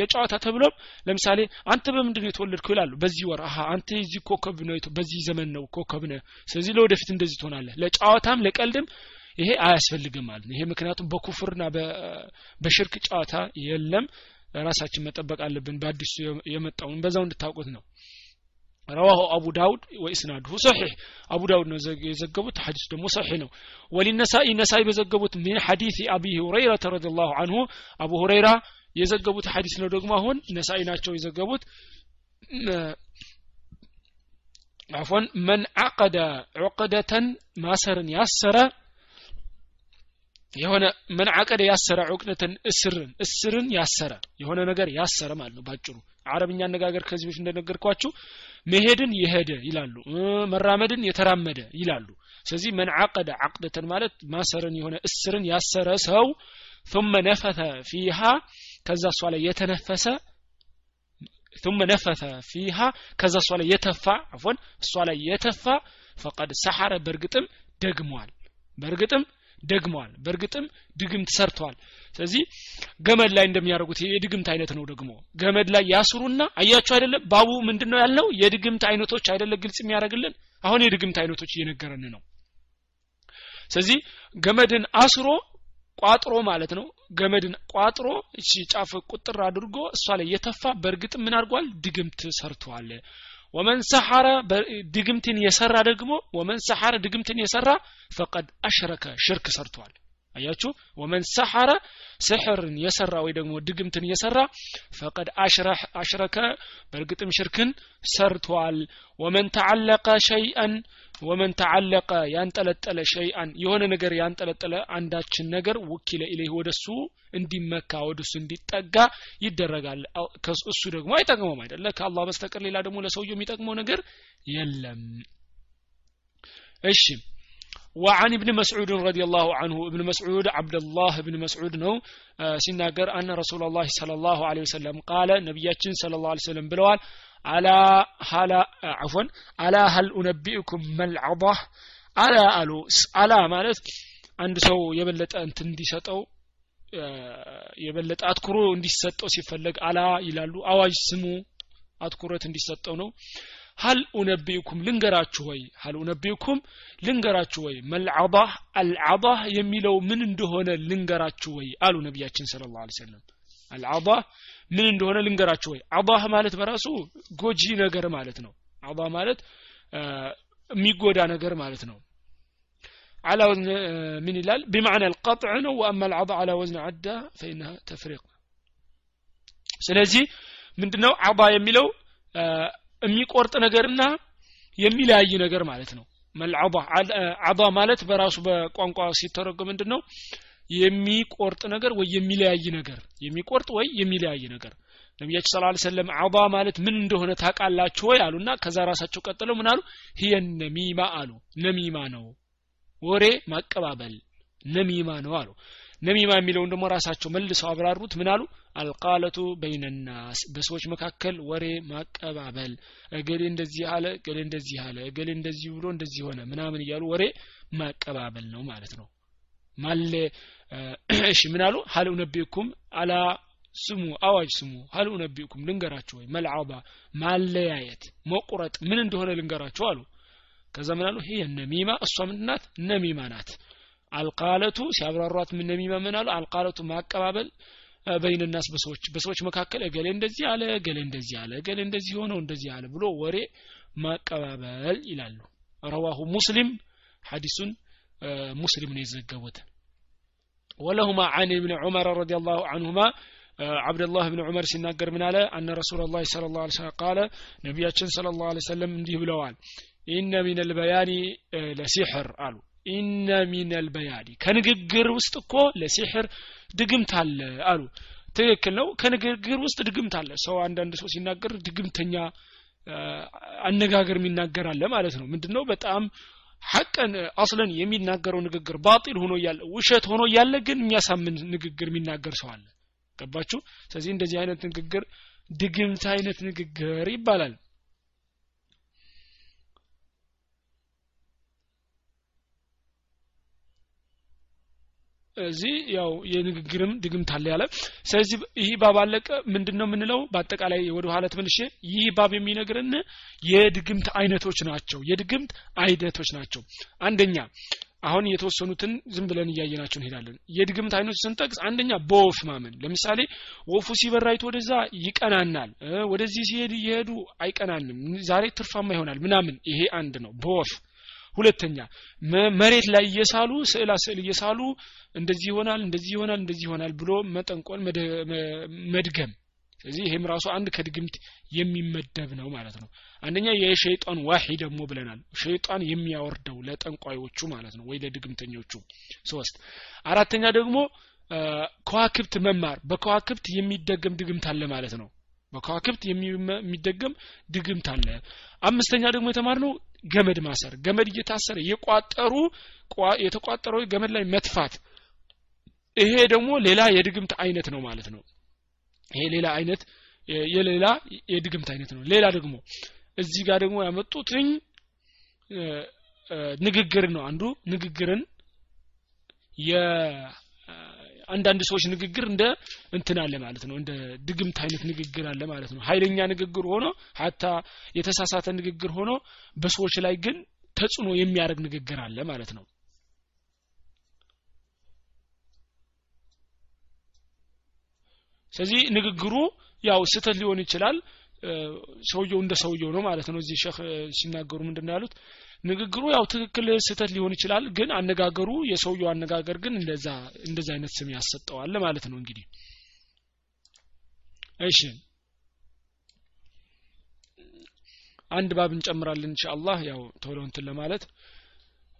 ለጨዋታ ተብሎም ለምሳሌ አንተ በምንድን ነው የተወለድከው ይላሉ። በዚህ ወር አሀ አንተ የዚህ ኮከብ ነው በዚህ ዘመን ነው ኮከብ ነህ። ስለዚህ ለወደፊት እንደዚህ ትሆናለህ። ለጨዋታም ለቀልድም ይሄ አያስፈልግም ማለት ነው። ይሄ ምክንያቱም በኩፍርና በሽርክ ጨዋታ የለም። ራሳችን መጠበቅ አለብን በአዲሱ የመጣውን በዛው እንድታውቁት ነው። ረዋሁ አቡ ዳውድ ወኢስናድሁ ሰሒሕ አቡ ዳውድ ነው የዘገቡት ሐዲስ ደግሞ ሰሒሕ ነው። ወሊነሳኢ ነሳኢ በዘገቡት ሚን ሐዲስ አቢ ሁረይረተ ረዲ ላሁ አንሁ። አቡ ሁረይራ የዘገቡት ሐዲስ ነው ደግሞ አሁን ነሳኢ ናቸው የዘገቡት። አፎን መን አቀደ ዑቅደተን ማሰርን ያሰረ የሆነ ምን አቀደ ያሰረ ዑቅደትን እስርን እስርን ያሰረ የሆነ ነገር ያሰረ ማለት ነው ባጭሩ አረብኛ አነጋገር ከዚህ በፊት እንደነገርኳችሁ መሄድን የሄደ ይላሉ መራመድን የተራመደ ይላሉ ስለዚህ መን አቀደ አቅደተን ማለት ማሰርን የሆነ እስርን ያሰረ ሰው ثم ነፈተ ፊሃ ከዛ እሷ ላይ የተነፈሰ ثم ነፈተ ፊሃ ከዛ እሷ ላይ የተፋ አፎን እሷ ላይ የተፋ ፈቀድ ሰሐረ በእርግጥም ደግሟል በእርግጥም ደግመዋል። በእርግጥም ድግምት ሰርተዋል። ስለዚህ ገመድ ላይ እንደሚያደርጉት የድግምት አይነት ነው ደግሞ። ገመድ ላይ ያስሩና አያችሁ አይደለም ባቡ ምንድነው ያለው የድግምት አይነቶች አይደለ ግልጽ የሚያደርግልን? አሁን የድግምት አይነቶች እየነገረን ነው። ስለዚህ ገመድን አስሮ ቋጥሮ ማለት ነው። ገመድን ቋጥሮ እቺ ጫፍ ቁጥር አድርጎ እሷ ላይ የተፋ በእርግጥም ምን አድርጓል? ድግምት ሰርቷል ወመን ሰሐረ ድግምትን የሰራ ደግሞ ወመን ሰሐረ ድግምትን የሰራ ፈቀድ አሽረከ ሽርክ ሰርቷል አያችሁ? ወመን ሰሐረ ስሕርን የሰራ ወይ ደግሞ ድግምትን የሰራ ፈቀድ አሽረከ በእርግጥም ሽርክን ሰርቷል። ወመን ተዓለቀ ሸይአን ወመን ተዓለቀ ያንጠለጠለ ሸይአን የሆነ ነገር ያንጠለጠለ አንዳችን ነገር ውኪለ ኢለይህ ወደሱ እንዲመካ ወደሱ እንዲጠጋ ይደረጋል። እሱ ደግሞ አይጠቅመውም አይደለ? ከአላህ በስተቀር ሌላ ደግሞ ለሰውየው የሚጠቅመው ነገር የለም። እሺ وعن ابن مسعود رضي الله عنه ابن مسعود عبد الله بن مسعود نو سيناجر أن رسول الله صلى الله عليه وسلم قال نبياتين صلى الله عليه وسلم بلوال على هلا عفوا على هل أنبئكم ما العضة على ألو على ማለት አንድ ሰው የበለጠ እንትን እንዲሰጠው የበለጠ አትኩሮ እንዲሰጠው ሲፈለግ አላ ይላሉ አዋጅ ስሙ አትኩረት እንዲሰጠው ነው ሀል ኡነቢኡኩም ልንገራችሁ ወይ ሀል ኡነቢኡኩም ልንገራችሁ ወይ መልዓባህ አልዓባህ የሚለው ምን እንደሆነ ልንገራችሁ ወይ አሉ ነቢያችን ስለ ላ ሰለም አልዓባህ ምን እንደሆነ ልንገራችሁ ወይ አባህ ማለት በራሱ ጎጂ ነገር ማለት ነው አባህ ማለት የሚጎዳ ነገር ማለት ነው على وزن من يلال بمعنى القطع وأما العض على وزن عدة فإنها تفريق ስለዚህ ምንድነው አባ የሚለው የሚቆርጥ ነገርና የሚለያይ ነገር ማለት ነው። መልዓባ ማለት በራሱ በቋንቋ ሲተረጎም ምንድን ነው የሚቆርጥ ነገር ወይ የሚለያይ ነገር። የሚቆርጥ ወይ የሚለያይ ነገር። ነቢያችን ስለ ሰለም አባ ማለት ምን እንደሆነ ታውቃላችሁ ወይ አሉና ከዛ ራሳቸው ቀጥለው ምን አሉ? ሂየ ነሚማ አሉ። ነሚማ ነው። ወሬ ማቀባበል ነሚማ ነው አሉ ነሚማ የሚለውን ደግሞ ራሳቸው መልሰው አብራሩት። ምን አሉ? አልቃለቱ በይነናስ በሰዎች መካከል ወሬ ማቀባበል። እገሌ እንደዚህ አለ እገሌ እንደዚህ አለ እገሌ እንደዚህ ብሎ እንደዚህ ሆነ ምናምን እያሉ ወሬ ማቀባበል ነው ማለት ነው። ማለ እሺ ምን አሉ? ሀል ኡነቢኩም አላ ስሙ አዋጅ ስሙ። ሀል ኡነቢኩም ልንገራችሁ ወይ? መልዓባ ማለያየት መቁረጥ። ምን እንደሆነ ልንገራችሁ አሉ። ከዛ ምን አሉ? ይሄ ነሚማ እሷ ምንድናት? ነሚማ ናት አልቃለቱ ሲያብራሯት ምን እንደሚመምን አሉ? አልቃለቱ ማቀባበል በይንናስ በሰዎች በሰዎች መካከል እገሌ እንደዚህ አለ እገሌ እንደዚህ አለ እገሌ እንደዚህ ሆነው እንደዚህ አለ ብሎ ወሬ ማቀባበል ይላሉ። رواه مسلم ሐዲሱን ሙስሊም ነው የዘገቡት። ولهما عن ابن عمر رضي الله عنهما አብደላህ ብን ዑመር ሲናገር ምን አለ? أن رسول الله صلى الله عليه وسلم قال ነቢያችን صلى الله عليه وسلم እንዲህ ብለዋል። إن من البيان لسحر አሉ። إن من البيان ከንግግር ውስጥ እኮ لسحر ድግምት አለ አሉ። ትክክል ነው። ከንግግር ውስጥ ድግምት አለ። ሰው አንዳንድ ሰው ሲናገር ድግምተኛ አነጋገር የሚናገር አለ ማለት ነው። ምንድነው? በጣም ሐቀን አስለን የሚናገረው ንግግር ባጢል ሆኖ እያለ ውሸት ሆኖ እያለ ግን የሚያሳምን ንግግር የሚናገር ሰው አለ። ገባችሁ? ስለዚህ እንደዚህ አይነት ንግግር ድግምት አይነት ንግግር ይባላል እዚህ ያው የንግግርም ድግምት አለ ያለ። ስለዚህ ይህ ባብ አለቀ። ምንድን ነው የምንለው? በአጠቃላይ ወደ ኋላ ተመልሼ ይህ ባብ የሚነግርን የድግምት አይነቶች ናቸው። የድግምት አይነቶች ናቸው። አንደኛ አሁን የተወሰኑትን ዝም ብለን እያየናቸው እንሄዳለን። የድግምት አይነቶች ስንጠቅስ አንደኛ በወፍ ማመን። ለምሳሌ ወፉ ሲበራይት ወደዛ ይቀናናል። ወደዚህ ሲሄድ እየሄዱ አይቀናንም። ዛሬ ትርፋማ ይሆናል ምናምን። ይሄ አንድ ነው። በወፍ ሁለተኛ መሬት ላይ እየሳሉ ስዕላ ስዕል እየሳሉ እንደዚህ ይሆናል እንደዚህ ይሆናል እንደዚህ ይሆናል ብሎ መጠንቆል መድገም። ስለዚህ ይሄም ራሱ አንድ ከድግምት የሚመደብ ነው ማለት ነው። አንደኛ የሸይጣን ዋሂ ደግሞ ብለናል። ሸይጣን የሚያወርደው ለጠንቋዮቹ ማለት ነው ወይ ለድግምተኞቹ። ሶስት አራተኛ ደግሞ ከዋክብት መማር። በከዋክብት የሚደገም ድግምት አለ ማለት ነው በከዋክብት የሚደገም ድግምት አለ። አምስተኛ ደግሞ የተማርነው ገመድ ማሰር። ገመድ እየታሰረ የቋጠሩ የተቋጠረው ገመድ ላይ መትፋት። ይሄ ደግሞ ሌላ የድግምት አይነት ነው ማለት ነው። ይሄ ሌላ አይነት የሌላ የድግምት አይነት ነው። ሌላ ደግሞ እዚህ ጋር ደግሞ ያመጡትኝ ንግግር ነው። አንዱ ንግግርን አንዳንድ ሰዎች ንግግር እንደ እንትን አለ ማለት ነው እንደ ድግምት አይነት ንግግር አለ ማለት ነው። ኃይለኛ ንግግር ሆኖ ሀታ የተሳሳተ ንግግር ሆኖ በሰዎች ላይ ግን ተጽዕኖ የሚያደርግ ንግግር አለ ማለት ነው። ስለዚህ ንግግሩ ያው ስተት ሊሆን ይችላል። ሰውየው እንደ ሰውየው ነው ማለት ነው። እዚህ ሸህ ሲናገሩ ምንድን ያሉት ንግግሩ ያው ትክክል ስተት ሊሆን ይችላል ግን አነጋገሩ የሰውየው አነጋገር ግን እንደዛ እንደዛ አይነት ስም ያሰጠዋል ማለት ነው እንግዲህ። እሺ። አንድ ባብ እንጨምራለን ኢንሻአላህ ያው ቶሎ እንትን ለማለት።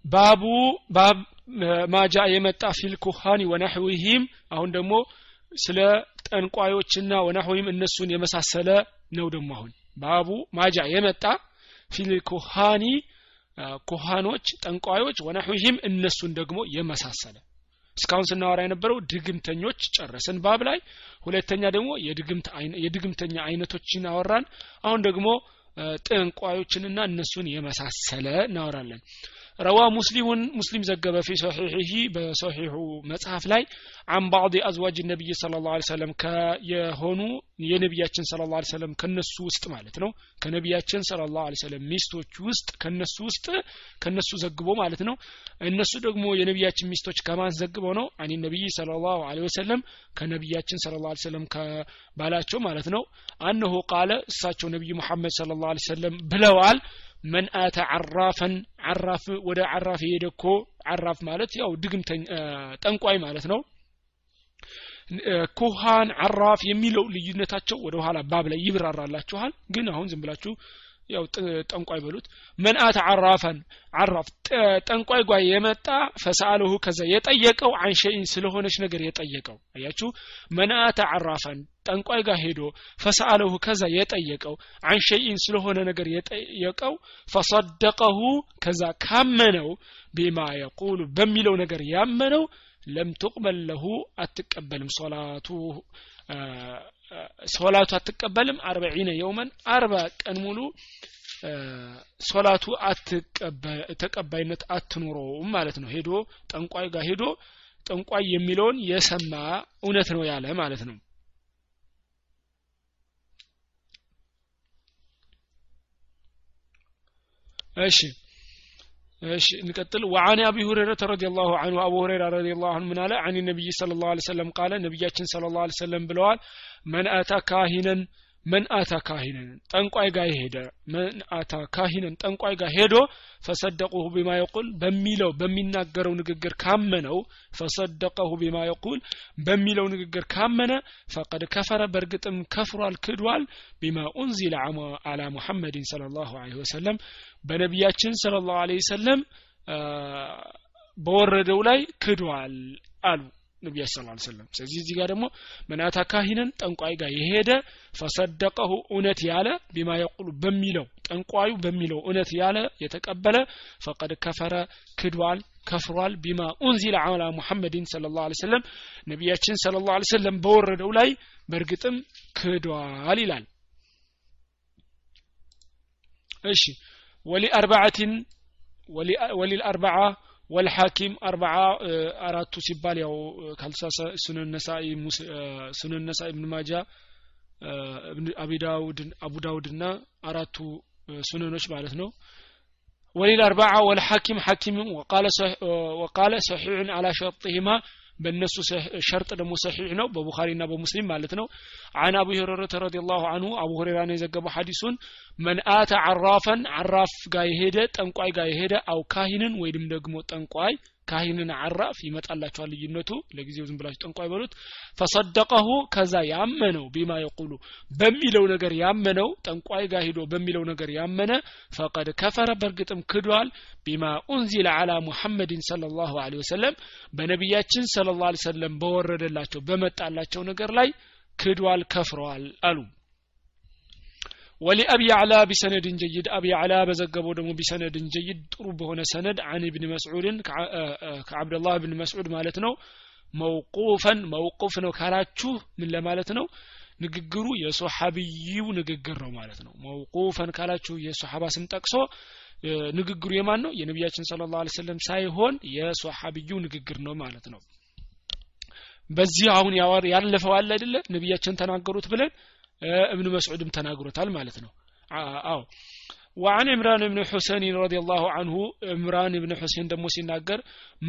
ባቡ ባብ ማጃ የመጣ ፊል ኩሃኒ ወነህዊሂም አሁን ደግሞ ስለ ጠንቋዮችና ወናሆይም እነሱን የመሳሰለ ነው ደግሞ አሁን። ባቡ ማጃ የመጣ ፊል ኩሃኒ ኩሃኖች ጠንቋዮች ወናሁሂም እነሱን ደግሞ የመሳሰለ። እስካሁን ስናወራ የነበረው ድግምተኞች ጨረስን ባብ ላይ። ሁለተኛ ደግሞ የድግምተኛ አይነቶችን አወራን። አሁን ደግሞ ጠንቋዮችንና እነሱን የመሳሰለ እናወራለን ረዋ ሙስሊሙን ሙስሊም ዘገበ ፊ ሶሒሒሂ በሶሒሑ መጽሐፍ ላይ አን ባዕድ አዝዋጅ ነቢይ ስለ ላ ሰለም የሆኑ የነቢያችን ስለ ላ ሰለም ከነሱ ውስጥ ማለት ነው። ከነቢያችን ስለ ላ ሰለም ሚስቶች ውስጥ ከነሱ ውስጥ ከነሱ ዘግቦ ማለት ነው። እነሱ ደግሞ የነቢያችን ሚስቶች ከማን ዘግበው ነው? አኒ ነቢይ ስለ ላሁ ወሰለም ከነቢያችን ስለ ላ ሰለም ከባላቸው ማለት ነው። አነሁ ቃለ እሳቸው ነቢይ ሙሐመድ ስለ ላ ሰለም ብለዋል መን አተ አራፈን አራፍ ወደ አራፍ የሄደ እኮ አራፍ ማለት ያው ድግምተኛ ጠንቋይ ማለት ነው። ኩሃን አራፍ የሚለው ልዩነታቸው ወደ ኋላ ባብ ላይ ይብራራላችኋል። ግን አሁን ዝም ብላችሁ ያው ጠንቋይ በሉት። መንአት አራፈን አራፍ ጠንቋይ ጓ የመጣ ፈሳለሁ ከዛ የጠየቀው አንሸይን ስለሆነች ነገር የጠየቀው። አያችሁ? መንአት አራፈን ጠንቋይ ጋር ሄዶ ፈሳለሁ ከዛ የጠየቀው አንሸይን ስለሆነ ነገር የጠየቀው ፈሰደቀሁ ከዛ ካመነው ቢማ የቁሉ በሚለው ነገር ያመነው ለም ትቅበል ለሁ አትቀበልም ሶላቱ ሶላቱ አትቀበልም። አርበዒነ የውመን አርባ ቀን ሙሉ ሶላቱ ተቀባይነት አትኖረውም ማለት ነው። ሄዶ ጠንቋይ ጋር ሄዶ ጠንቋይ የሚለውን የሰማ እውነት ነው ያለ ማለት ነው። እሺ እሺ እንቀጥል። ወአን አቢ ሁረይረተ ረዲየላሁ አንሁ አቡ ሁረይራ ረዲየላሁ አንሁ ምን አለ? አን ሰለላሁ ዐለይሂ ወሰለም ቃለ ነብያችን ሰለላሁ ዐለይሂ ወሰለም ብለዋል። መን አታ ካሂነን ጠንቋይ ጋር ሄደ። መን አታ ካሂነን ጠንቋይ ጋር ሄዶ ፈሰደቁሁ ቢማ የቁል በሚለው በሚናገረው ንግግር ካመነው ፈሰደቀሁ ቢማ የቁል በሚለው ንግግር ካመነ ፈቀድ ከፈረ በእርግጥም ከፍሯል ክዷል። ቢማ ኡንዚለ አላ ሙሐመድን ስለ ላሁ ወሰለም በነቢያችን ስለ ላሁ ወሰለም በወረደው ላይ ክዷል አሉ ነቢያችን ስለ ላ ሰለም ስለዚህ እዚህ ጋር ደግሞ መናታ ካሂንን ጠንቋይ ጋር የሄደ ፈሰደቀሁ እውነት ያለ ቢማ የቁሉ በሚለው ጠንቋዩ በሚለው እውነት ያለ የተቀበለ ፈቀድ ከፈረ ክዷል ከፍሯል። ቢማ ኡንዚለ አላ ሙሐመድን ስለ ላሁ ሰለም ነቢያችን ስለ ላሁ ሰለም በወረደው ላይ በእርግጥም ክዷል ይላል። እሺ ወሊአርባዓትን ወሊልአርባዓ ወልሐኪም አርባዓ አራቱ ሲባል ያው ካልተሳሳ ሱነን ነሳኢ ሱነን ነሳኢ ኢብን ማጃ አቢ ዳውድ አቡ ዳውድ እና አራቱ ሱነኖች ማለት ነው وللأربعة والحاكم حكيم وقال صح وقال صحيح على شرطهما በእነሱ ሸርጥ ደግሞ ሰሒሕ ነው። በቡኻሪና በሙስሊም ማለት ነው። አን አቡ ሁረረተ ረዲየላሁ አንሁ አቡ ሁሬራ ነው የዘገበው ሐዲሱን። መን አተ አራፈን አራፍ ጋር የሄደ ጠንቋይ ጋር የሄደ አው ካሂንን ወይም ደግሞ ጠንቋይ ካሂንን አራፍ ይመጣላቸዋል ልዩነቱ። ለጊዜው ዝም ብላችሁ ጠንቋይ በሉት። ፈሰደቀሁ ከዛ ያመነው ቢማ የቁሉ በሚለው ነገር ያመነው ጠንቋይ ጋር ሂዶ በሚለው ነገር ያመነ ፈቀድ ከፈረ በእርግጥም ክዷል። ቢማ ኡንዚለ አላ ሙሐመድን ሰለ ላሁ ወሰለም በነቢያችን ሰለ ላ ሰለም በወረደላቸው በመጣላቸው ነገር ላይ ክዷል ከፍረዋል አሉ ወሊአቢ ያዕላ ቢሰነድን ጀይድ አቢ ያዕላ በዘገበው ደግሞ ቢሰነድን ጀይድ ጥሩ በሆነ ሰነድ አን ብን መስዑድን ከአብደላህ ብን መስዑድ ማለት ነው። መውቁፈን መውቁፍ ነው ካላችሁ ምን ነው? ንግግሩ የሶሓብይው ንግግር ነው ማለት ነው። መውቁፈን ካላችሁ የሶሓባ ስም ጠቅሶ ንግግሩ የማን ነው? የነቢያችን ስለ ላሁ ሰለም ሳይሆን የሶሓብይው ንግግር ነው ማለት ነው። በዚህ አሁን ያለፈው አለ አይደለ? ነቢያችን ተናገሩት ብለን ابن مسعود ተናግሮታል ማለት ነው አዎ وعن عمران بن حسين رضي الله عنه عمران بن حسين ደሞ ሲናገር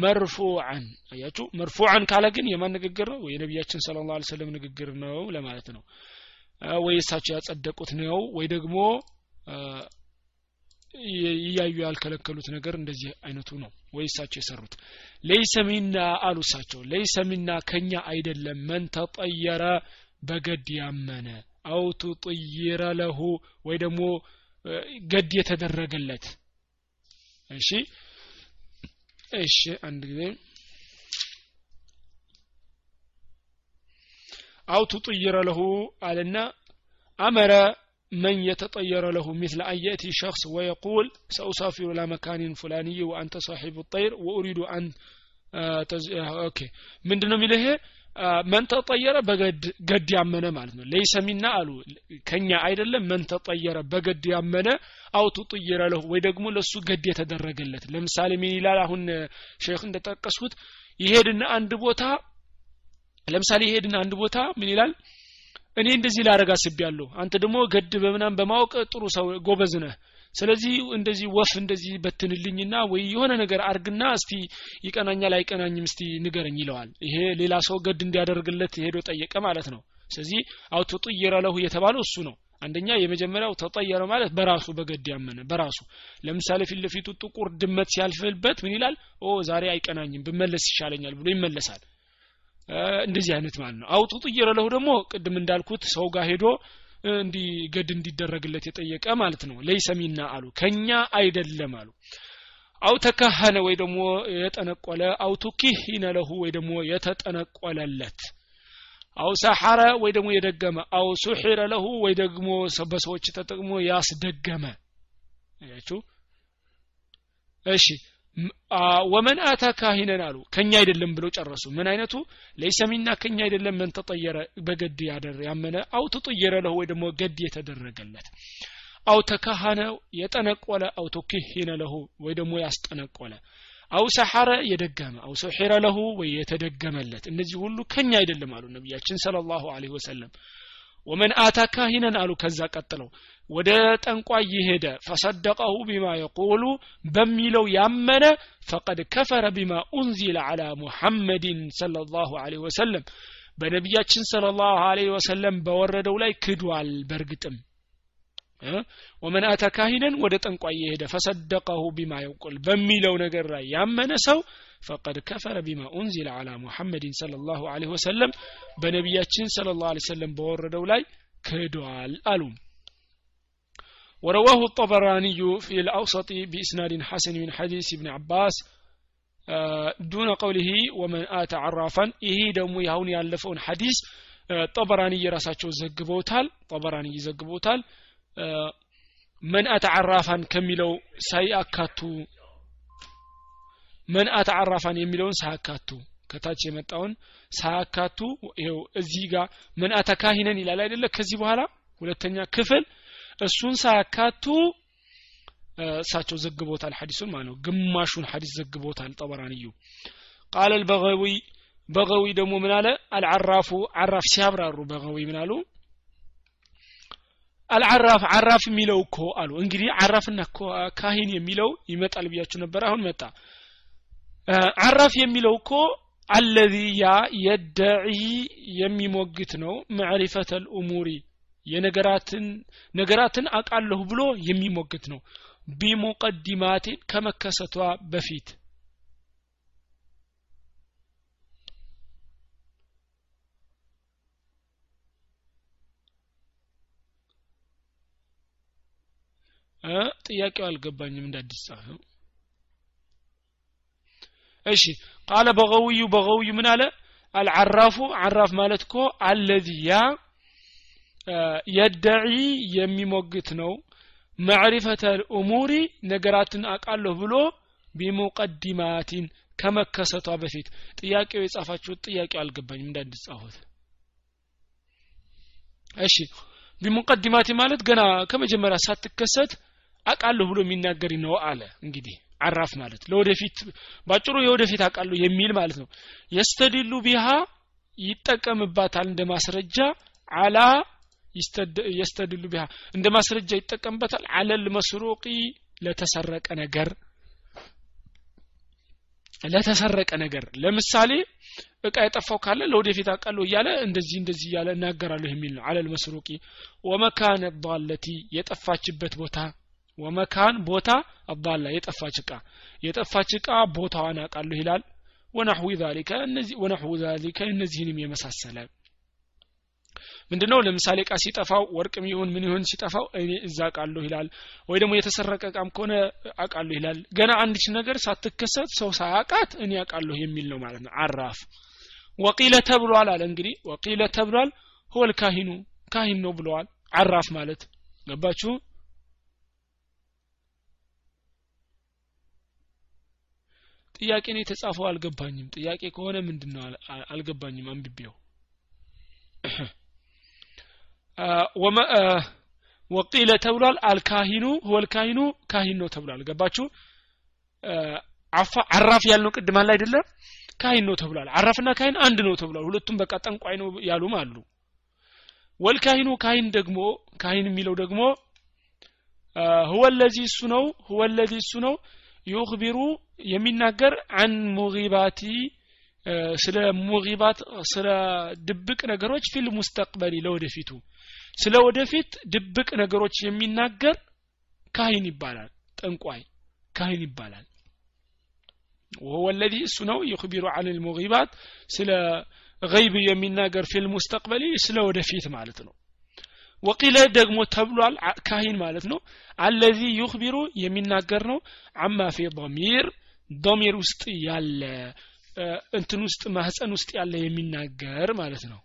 መርፉዓን አያችሁ መርፉዓን ካለ ግን የማን ንግግር ነው ወይ ነቢያችን ስለ ላ ሰለም ንግግር ነው ለማለት ነው ወይ እሳቸው ያጸደቁት ነው ወይ ደግሞ እያዩ ያልከለከሉት ነገር እንደዚህ አይነቱ ነው ወይ እሳቸው የሰሩት ለይሰ ሚና አሉ እሳቸው ለይሰ ሚና ከኛ አይደለም መን ተጠየረ በገድ ያመነ አው ቱጥይረ ለሁ ወይ ደግሞ ገድ የተደረገለት እሺ እሺ አንድ ጊዜ አው ቱጥይረ ለሁ አለና አመረ من يتطير له مثل أن يأتي شخص ويقول سأسافر إلى مكان فلاني وأنت صاحب الطير وأريد أن تز... أوكي من دون መን ተጠየረ በገድ ያመነ ማለት ነው። ለይሰ ሚና አሉ ከኛ አይደለም። መን ተጠየረ በገድ ያመነ አውቱ ጥይረ ለሁ ወይ ደግሞ ለሱ ገድ የተደረገለት። ለምሳሌ ምን ይላል? አሁን ሼክ እንደጠቀስኩት ይሄድና አንድ ቦታ ለምሳሌ ይሄድና አንድ ቦታ ምን ይላል? እኔ እንደዚህ ላረጋ አስቤያለሁ። አንተ ደግሞ ገድ በምናም በማወቅ ጥሩ ሰው ጎበዝ ነህ ስለዚህ እንደዚህ ወፍ እንደዚህ በትንልኝና ወይ የሆነ ነገር አርግና እስቲ ይቀናኛል አይቀናኝም እስቲ ንገረኝ ይለዋል። ይሄ ሌላ ሰው ገድ እንዲያደርግለት ሄዶ ጠየቀ ማለት ነው። ስለዚህ አው ተጠየረ ለሁ የተባለው እሱ ነው። አንደኛ የመጀመሪያው ተጠየረ ማለት በራሱ በገድ ያመነ በራሱ። ለምሳሌ ፊት ለፊቱ ጥቁር ድመት ሲያልፍበት ምን ይላል? ኦ ዛሬ አይቀናኝም ብመለስ ይሻለኛል ብሎ ይመለሳል። እንደዚህ አይነት ማለት ነው። አውጡ ጥየረ ለሁ ደግሞ ቅድም እንዳልኩት ሰው ጋር ሄዶ እንዲገድ እንዲደረግለት የጠየቀ ማለት ነው። ለይሰ ሚና አሉ። ከኛ አይደለም አሉ። አው ተካሀነ ወይ ደግሞ የጠነቆለ አው ቱኪሂነ ለሁ ወይ ደግሞ የተጠነቆለለት አው ሰሐረ ወይ ደግሞ የደገመ አው ሱሒረ ለሁ ወይ ደግሞ በሰዎች ተጠቅሞ ያስደገመ። እሺ ወመን አታ ካሂነን አሉ። ከኛ አይደለም ብለው ጨረሱ። ምን አይነቱ? ለይሰ ከኛ አይደለም መን ተጠየረ በገድ ያደር ያመነ አው ተጠየረ ለሁ ወይ ደግሞ ገድ የተደረገለት። አው ተካሃነ የጠነቆለ አው ተክሂነ ለሁ ወይ ደግሞ ያስጠነቆለ። አው ሰሐረ የደገመ አው ሰሒረ ለሁ ወይ የተደገመለት። እነዚህ ሁሉ ከኛ አይደለም አሉ ነቢያችን ሰለላሁ ዐለይሂ ወሰለም። ወመን አታ ካሂነን አሉ። ከዛ ቀጥለው ወደ ጠንቋይ የሄደ ፈሰደቀሁ ቢማ የቁሉ በሚለው ያመነ ፈቀድ ከፈረ ቢማ ኡንዚለ አላ ሙሐመድን ሰለ ላሁ ወሰለም። በነቢያችን ሰለ ላሁ ወሰለም በወረደው ላይ ክዷል በእርግጥም። ወመን አተ ካሂነን ወደ ጠንቋይ የሄደ ፈሰደቀሁ ቢማ የቁል በሚለው ነገር ላይ ያመነ ሰው ፈቀድ ከፈረ ቢማ ኡንዚለ አላ ሙሐመድን ሰለ ላሁ ወሰለም በነቢያችን ሰለ ላሁ ወሰለም በወረደው ላይ ክዷል አሉ ورواه الطبراني في الأوسط بإسناد حسن من حديث ابن عباس دون قوله ومن آت عرافا إيه دمو يهون يالفون حديث طبراني يرساتشو زقبوتال طبراني زقبوتال من آت عرافا كميلو سيأكاتو من آت عرافا يميلون سيأكاتو ከታች የመጣውን ሳያካቱ ይኸው እዚህ ጋር ምን አተካሂነን ይላል አይደለ ከዚህ በኋላ ሁለተኛ ክፍል እሱን ሳያካቱ እሳቸው ዘግቦታል ሐዲሱን ማለት ነው። ግማሹን ሐዲስ ዘግቦታል ጠበራንዩ። ቃል አልበገዊ በገዊ ደግሞ ምን አለ? አልዓራፉ ዓራፍ ሲያብራሩ በገዊ ምን አሉ? አልዓራፍ ዓራፍ የሚለው እኮ አሉ። እንግዲህ ዓራፍና ካሂን የሚለው ይመጣል ብያችሁ ነበር አሁን መጣ። ዓራፍ የሚለው እኮ አለዚ ያ የደዒ የሚሞግት ነው። መዕሪፈተ ልእሙሪ የነገራትን ነገራትን አቃለሁ ብሎ የሚሞግት ነው። ቢሙቀዲማቲን ከመከሰቷ በፊት። ጥያቄው አልገባኝም እንዳዲስ ጻፈው። እሺ። ቃለ በገውዩ በገውዩ ምን አለ? አልዓራፉ ዓራፍ ማለት እኮ አለዚ የደዒ የሚሞግት ነው። መዕሪፈተ ልእሙሪ ነገራትን አቃለሁ ብሎ ቢሙቀዲማቲን ከመከሰቷ በፊት። ጥያቄው የጻፋችሁት ጥያቄው አልገባኝም እንዳንድጻፉት እሺ ቢሙቀዲማቲ ማለት ገና ከመጀመሪያ ሳትከሰት አቃለሁ ብሎ የሚናገር ነው አለ። እንግዲህ አራፍ ማለት ለወደፊት ባጭሩ የወደፊት አቃለሁ የሚል ማለት ነው። የስተድሉ ቢሃ ይጠቀምባታል እንደ ማስረጃ አላ የስተድሉ ቢሃ። እንደ ማስረጃ ይጠቀምበታል። አለል መስሩቂ ለተሰረቀ ነገር። ለተሰረቀ ነገር። ለምሳሌ እቃ የጠፋው ካለ ለወደፊት አውቃለሁ እያለ እንደዚህ እንደዚህ እያለ እናገራለሁ የሚል ነው። አለል መስሩቂ። ወመካን ዳለቲ የጠፋችበት ቦታ። ወመካን ቦታ አባላ የጠፋች እቃ። የጠፋች እቃ ቦታዋን አውቃለሁ ይላል። እነዚህ ወነሕዊ ዛሊከ እነዚህንም የመሳሰለ ምንድነው? ለምሳሌ እቃ ሲጠፋው ወርቅም ይሁን ምን ይሁን ሲጠፋው እኔ እዛ አውቃለሁ ይላል። ወይ ደግሞ የተሰረቀ እቃም ከሆነ አውቃለሁ ይላል። ገና አንዲች ነገር ሳትከሰት ሰው ሳያውቃት እኔ አውቃለሁ የሚል ነው ማለት ነው። አራፍ ወቂለ ተብሏል አለ እንግዲህ። ወቂለ ተብሏል። ሆል ካሂኑ ካሂን ነው ብለዋል። አራፍ ማለት ገባችሁ? ጥያቄ ነው የተጻፈው አልገባኝም። ጥያቄ ከሆነ ምንድን ነው አልገባኝም አንብቤው ወቂለ ተብሏል። አልካሂኑ ወልካሂኑ ካሂን ነው ተብሏል። ገባችሁ? አራፍ ያልነው ቅድም አለ አይደለም ካሂን ነው ተብሏል። አራፍና ካሂን አንድ ነው ተብሏል። ሁለቱም በቃ ጠንቋይ ነው ያሉም አሉ። ወልካሂኑ ካሂን ደግሞ ካሂን የሚለው ደግሞ ሁወ ለዚ እሱ ነው ሁወ ለዚ እሱ ዩክቢሩ የሚናገር አን ሙጊባቲ ስለ ሙጊባት ስለ ድብቅ ነገሮች ፊል ሙስተቅበሊ ስለ ወደፊት ድብቅ ነገሮች የሚናገር ካህን ይባላል። ጠንቋይ ካህን ይባላል። وهو الذي እሱ ነው يخبر عن المغيبات ስለ غيب የሚናገር في المستقبل ስለ ወደፊት ማለት ነው። ወቂለ ደግሞ ተብሏል ካሂን ማለት ነው። አለዚ ዩክቢሩ የሚናገር ነው። አማ ፊ ዶሚር ዶሚር ውስጥ ያለ እንትን ውስጥ ማህፀን ውስጥ ያለ የሚናገር ማለት ነው።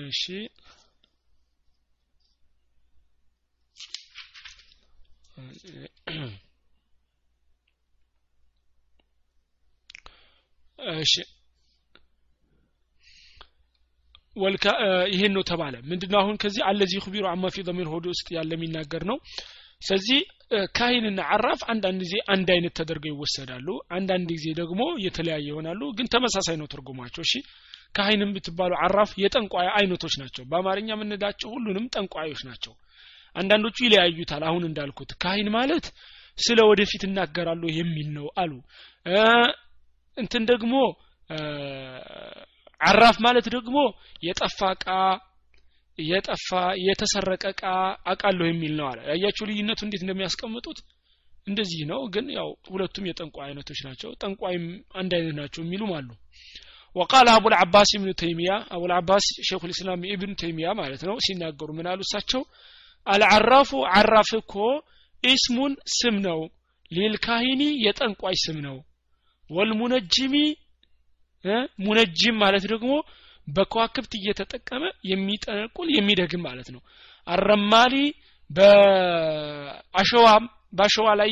እሺ እሺ ወልካ ይሄን ነው ተባለ ምንድነው አሁን ከዚህ አለዚህ ኹቢሩ አማ ፊ ضمير ሆድ ውስጥ ያለ የሚናገር ነው ስለዚህ ካሂንና አራፍ አንዳንድ ጊዜ አንድ አይነት ተደርገው ይወሰዳሉ አንዳንድ ጊዜ ደግሞ የተለያየ ይሆናሉ ግን ተመሳሳይ ነው ትርጉማቸው እሺ ካሂንም ብትባሉ አራፍ የጠንቋይ አይነቶች ናቸው። በአማርኛ የምንላቸው ሁሉንም ጠንቋዮች ናቸው። አንዳንዶቹ ይለያዩታል። አሁን እንዳልኩት ካሂን ማለት ስለ ወደፊት እናገራለሁ የሚል ነው አሉ። እንትን ደግሞ አራፍ ማለት ደግሞ የጠፋ እቃ የጠፋ የተሰረቀ እቃ አቃለሁ የሚል ነው አለ። ያያችሁ ልዩነቱ እንዴት እንደሚያስቀምጡት? እንደዚህ ነው። ግን ያው ሁለቱም የጠንቋይ አይነቶች ናቸው። ጠንቋይም አንድ አይነት ናቸው የሚሉም አሉ ወቃል አቡ ልዓባስ ኢብኑ ተይሚያ አቡ ልዓባስ ሼኹ ልእስላም ኢብኑ ተይሚያ ማለት ነው ሲናገሩ ምን አሉ እሳቸው? አልዓራፉ አራፍ እኮ ኢስሙን ስም ነው ሊልካሂኒ የጠንቋይ ስም ነው። ወልሙነጅሚ ሙነጅም ማለት ደግሞ በከዋክብት እየተጠቀመ የሚጠነቁል የሚደግም ማለት ነው። አረማሊ በአሸዋም በአሸዋ ላይ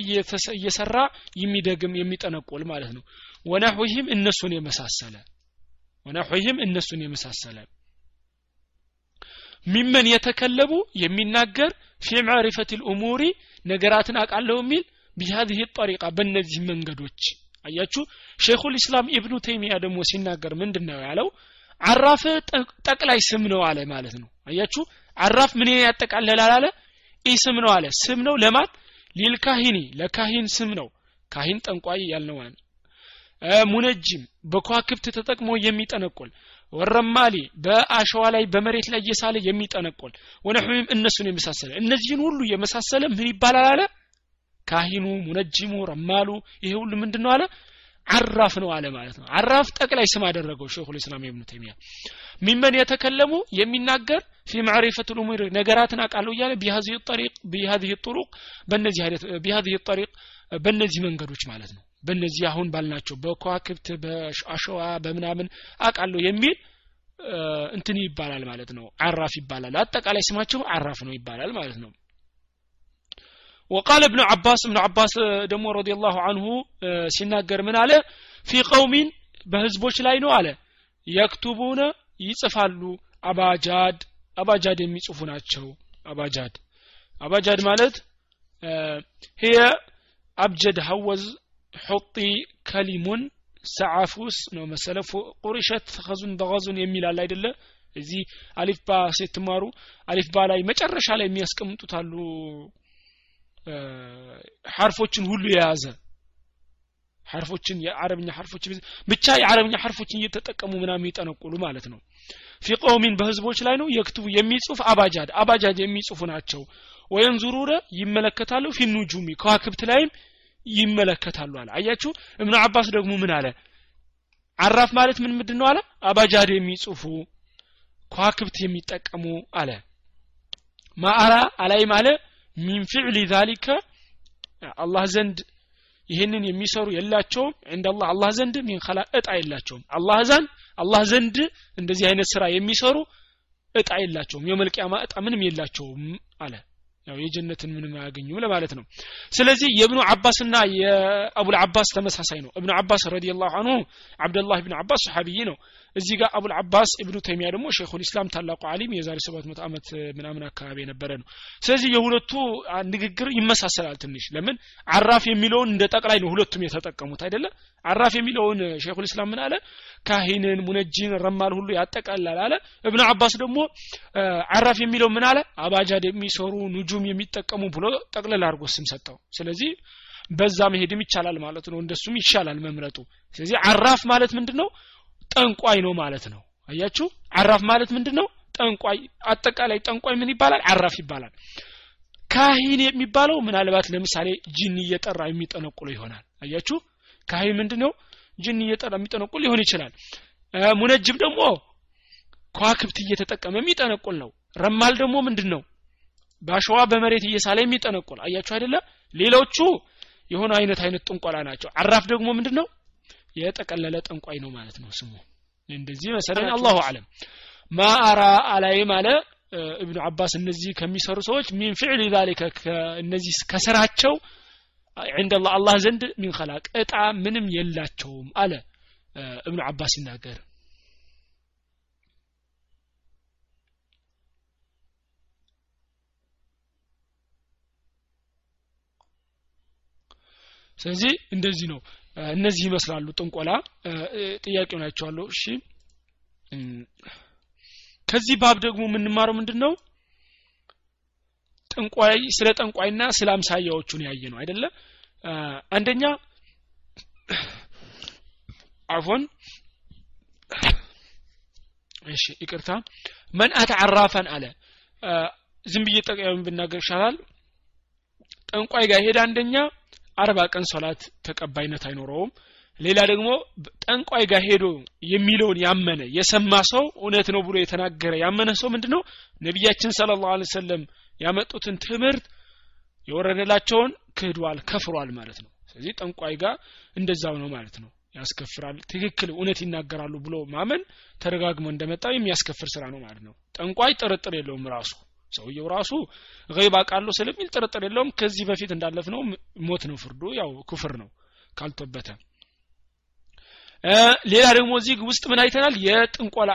እየሰራ የሚደግም የሚጠነቁል ማለት ነው። ወነሑይህም እነሱን የመሳሰለ ወነሑይህም እነሱን የመሳሰለ ሚመን የተከለቡ የሚናገር ፊ ማዕሪፈት ልእሙሪ ነገራትን አቃለሁ የሚል ቢሃዚህ ጠሪቃ በእነዚህ መንገዶች። አያችሁ? ሼኹል ኢስላም ኢብኑ ተይሚያ ደግሞ ሲናገር ምንድን ነው ያለው አራፍ ጠቅላይ ስም ነው አለ ማለት ነው። አያችሁ? አራፍ ምን ያጠቃልላል አለ? ኢ ስም ነው አለ። ስም ነው ለማን? ሊልካሂኒ ለካሂን ስም ነው። ካሂን ጠንቋይ ያልነው ማለት ሙነጅም በኳክብት ተጠቅሞ የሚጠነቁል ወረማሊ በአሸዋ ላይ በመሬት ላይ እየሳለ የሚጠነቁል ወነሕዊም እነሱን የመሳሰለ። እነዚህን ሁሉ የመሳሰለ ምን ይባላል አለ? ካሂኑ ሙነጅሙ ረማሉ ይሄ ሁሉ ምንድን ነው አለ? አራፍ ነው አለ ማለት ነው። አራፍ ጠቅላይ ስም አደረገው ሸኹል ኢስላም ኢብኑ ተይሚያ። ሚመን የተከለሙ የሚናገር ፊ ማዕሪፈት ልሙር ነገራትን አቃለሁ እያለ ቢሃዚህ ጠሪቅ በእነዚህ መንገዶች ማለት ነው በእነዚህ አሁን ባልናቸው በከዋክብት በአሸዋ በምናምን አቃለሁ የሚል እንትን ይባላል ማለት ነው አራፍ ይባላል አጠቃላይ ስማቸው አራፍ ነው ይባላል ማለት ነው وقال ابن عباس ابن عباس دمو رضي الله عنه ሲናገር ምን አለ ፊ ቀውሚን በህዝቦች ላይ ነው አለ የክቱቡነ ይጽፋሉ አባጃድ አባጃድ የሚጽፉ ናቸው አባጃድ አባጃድ ማለት هي አብጀድ ሀወዝ ሑጢ ከሊሙን ሰዓፉስ ነው መሰለ ቁሪሸት ከዙን በገዙን የሚላል አይደለ? እዚህ አሊፍ ባ ስትማሩ አሊፍ ባ ላይ መጨረሻ ላይ የሚያስቀምጡት አሉ። ሐርፎችን ሁሉ የያዘ ሐርፎችን የአረብኛ ሐርፎች ብቻ የአረብኛ ሐርፎችን እየተጠቀሙ ምናምን ይጠነቁሉ ማለት ነው። ፊ ቀውሚን በህዝቦች ላይ ነው የክትቡ የሚጽፍ አባጃድ አባጃድ የሚጽፉ ናቸው። ወየንዙሩረ ይመለከታሉ ፊ ኑጁሚ ከዋክብት ላይም ይመለከታሉ አለ። አያችሁ? እብኑ አባስ ደግሞ ምን አለ? አራፍ ማለት ምን ምንድን ነው አለ? አባጃድ የሚጽፉ ከዋክብት የሚጠቀሙ አለ። ما أرى አላይም አለ من فعل ذلك አላህ ዘንድ ይህንን የሚሰሩ የላቸውም። እንደ አላህ አላህ ዘንድ من خلاق እጣ የላቸውም። አላህ ዘንድ አላህ ዘንድ እንደዚህ አይነት ስራ የሚሰሩ እጣ የላቸውም። የመልቂያማ እጣ ምንም የላቸውም አለ ያው የጀነትን ምንም አያገኙም ለማለት ነው። ስለዚህ የእብኑ አባስና የአቡል አባስ ተመሳሳይ ነው። እብኑ አባስ رضي الله عنه አብደላህ ብን አባስ صحابي ነው እዚህ ጋር አቡል አባስ እብኑ ተይሚያ ደግሞ شيخ الإسلام ታላቁ አሊም የዛሬ 700 ዓመት ምናምን አካባቢ የነበረ ነው። ስለዚህ የሁለቱ ንግግር ይመሳሰላል ትንሽ። ለምን? አራፍ የሚለውን እንደ ጠቅላይ ነው ሁለቱም የተጠቀሙት አይደለ? አራፍ የሚለውን ሼኹል ኢስላም ምን አለ? ካሂንን ሙነጂን ረማል ሁሉ ያጠቃላል አለ። እብኑ አባስ ደግሞ አራፍ የሚለው ምን አለ? አባጃድ የሚሰሩ ኑጁም የሚጠቀሙ ብሎ ጠቅለል አድርጎ ስም ሰጠው። ስለዚህ በዛ መሄድም ይቻላል ማለት ነው። እንደሱም ይሻላል መምረጡ። ስለዚህ አራፍ ማለት ምንድን ነው ጠንቋይ ነው ማለት ነው። አያችሁ? عراف ማለት ምንድን ነው ጠንቋይ። አጠቃላይ ጠንቋይ ምን ይባላል? عراف ይባላል። كاهن የሚባለው ምናልባት ለምሳሌ ጂን እየጠራ የሚጠነቁሉ ይሆናል። አያችሁ? كاهن ምንድን ነው ጂን እየጠራ የሚጠነቁል ሊሆን ይችላል። منجم ደግሞ ከዋክብት እየተጠቀመ የሚጠነቁል ነው። رمال ደግሞ ምንድን ነው በአሸዋ በመሬት እየሳለ የሚጠነቁል። አያችሁ አይደለ? ሌሎቹ የሆነ አይነት አይነት ጥንቆላ ናቸው። عراف ደግሞ ምንድን ነው የጠቀለለ ጠንቋይ ነው ማለት ነው ስሙ እንደዚህ መሰለኝ አላሁ አለም ማአራ አላይም አለ እብኑ አባስ እነዚህ ከሚሰሩ ሰዎች ሚን ፍዕል ዛሊከ እነዚህ ከስራቸው عند الله الله ዘንድ ሚን خلاق እጣ ምንም የላቸውም አለ እብኑ አባስ ሲናገር ስለዚህ እንደዚህ ነው እነዚህ ይመስላሉ ጥንቆላ። ጥያቄው ናቸዋለሁ እሺ። ከዚህ ባብ ደግሞ የምንማረው ምንድን ነው ጠንቋይ ስለ ጠንቋይና ስለ አምሳያዎቹን ያየ ነው አይደለ አንደኛ አፎን እሺ ይቅርታ። መን አተዓራፈን አለ። ዝም ብዬ ጠቅያውን ብናገር ይሻላል። ጠንቋይ ጋር ሄደ አንደኛ አርባ ቀን ሶላት ተቀባይነት አይኖረውም። ሌላ ደግሞ ጠንቋይ ጋር ሄዶ የሚለውን ያመነ የሰማ ሰው እውነት ነው ብሎ የተናገረ ያመነ ሰው ምንድነው? ነቢያችን ስለ ላሁ ሰለም ያመጡትን ትምህርት የወረደላቸውን ክህዷል ከፍሯል ማለት ነው። ስለዚህ ጠንቋይ ጋር እንደዛው ነው ማለት ነው። ያስከፍራል ትክክል እውነት ይናገራሉ ብሎ ማመን ተደጋግሞ እንደመጣው የሚያስከፍር ስራ ነው ማለት ነው። ጠንቋይ ጥርጥር የለውም ራሱ ሰውየው ራሱ ገይብ አውቃለሁ ስለሚል ጥርጥር የለውም። ከዚህ በፊት እንዳለፍ ነው ሞት ነው ፍርዱ ያው ኩፍር ነው ካልቶበተ። ሌላ ደግሞ እዚህ ውስጥ ምን አይተናል? የጥንቆላ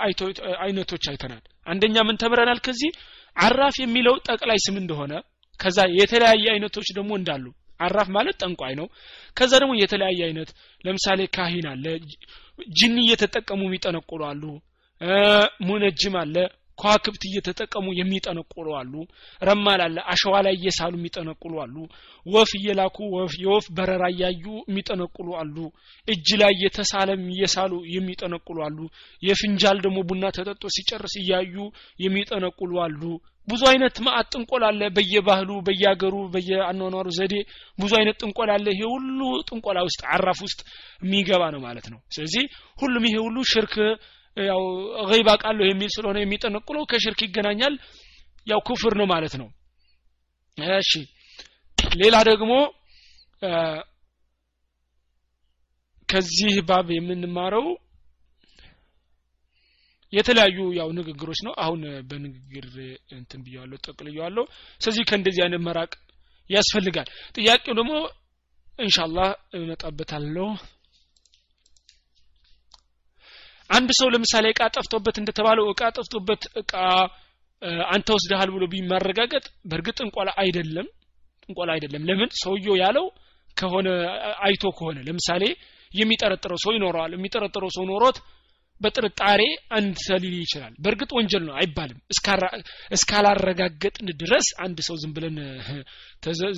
አይነቶች አይተናል። አንደኛ ምን ተምረናል? ከዚህ አራፍ የሚለው ጠቅላይ ስም እንደሆነ ከዛ የተለያየ አይነቶች ደግሞ እንዳሉ አራፍ ማለት ጠንቋይ ነው። ከዛ ደግሞ የተለያየ አይነት ለምሳሌ ካሂን አለ ጅኒ እየተጠቀሙ የሚጠነቁሉ አሉ። ሙነጅም አለ ከዋክብት እየተጠቀሙ የሚጠነቁሉ አሉ። ረማል አለ አሸዋ ላይ እየሳሉ የሚጠነቁሉ አሉ። ወፍ እየላኩ የወፍ በረራ እያዩ የሚጠነቁሉ አሉ። እጅ ላይ የተሳለም እየሳሉ የሚጠነቁሉ አሉ። የፍንጃል ደግሞ ቡና ተጠጦ ሲጨርስ እያዩ የሚጠነቁሉ አሉ። ብዙ አይነት ማአት ጥንቆላ አለ። በየባህሉ በየአገሩ በየአኗኗሩ ዘዴ ብዙ አይነት ጥንቆላ አለ። ይሄ ሁሉ ጥንቆላ ውስጥ አራፍ ውስጥ የሚገባ ነው ማለት ነው። ስለዚህ ሁሉም ይሄ ሁሉ ሽርክ ያው ገይብ አውቃለሁ የሚል ስለሆነ የሚጠነቁለው ከሽርክ ይገናኛል። ያው ኩፍር ነው ማለት ነው። እሺ። ሌላ ደግሞ ከዚህ ባብ የምንማረው የተለያዩ ያው ንግግሮች ነው። አሁን በንግግር እንትን ብያዋለሁ ጠቅልየዋለሁ። ስለዚህ ከእንደዚህ አይነት መራቅ ያስፈልጋል። ጥያቄው ደግሞ እንሻላህ እመጣበታለሁ አንድ ሰው ለምሳሌ እቃ ጠፍቶበት እንደተባለው እቃ ጠፍቶበት እቃ አንተ ወስደሃል ብሎ ቢማረጋገጥ በእርግጥ እንቆላ አይደለም እንቆላ አይደለም። ለምን? ሰውየው ያለው ከሆነ አይቶ ከሆነ። ለምሳሌ የሚጠረጥረው ሰው ይኖረዋል። የሚጠረጥረው ሰው ኖሮት በጥርጣሬ አንድ ሰሊል ይችላል። በእርግጥ ወንጀል ነው አይባልም። እስካላረጋገጥን ድረስ አንድ ሰው ዝም ብለን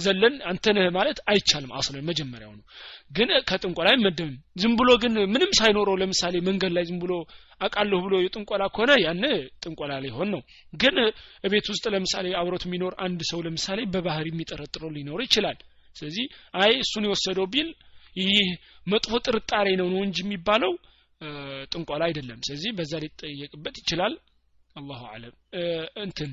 ዘለን አንተነህ ማለት አይቻልም። አስለን መጀመሪያው ነው። ግን ከጥንቆላ አይመደብም። ዝም ብሎ ግን ምንም ሳይኖረው ለምሳሌ መንገድ ላይ ዝም ብሎ አቃለሁ ብሎ የጥንቆላ ከሆነ ያን ጥንቆላ ሊሆን ነው። ግን ቤት ውስጥ ለምሳሌ አብሮት የሚኖር አንድ ሰው ለምሳሌ በባህር የሚጠረጥረው ሊኖር ይችላል። ስለዚህ አይ እሱን የወሰደው ቢል ይህ መጥፎ ጥርጣሬ ነው ነው እንጂ የሚባለው ጥንቆላ አይደለም። ስለዚህ በዛ ሊጠየቅበት ይችላል። አላሁ አለም እንትን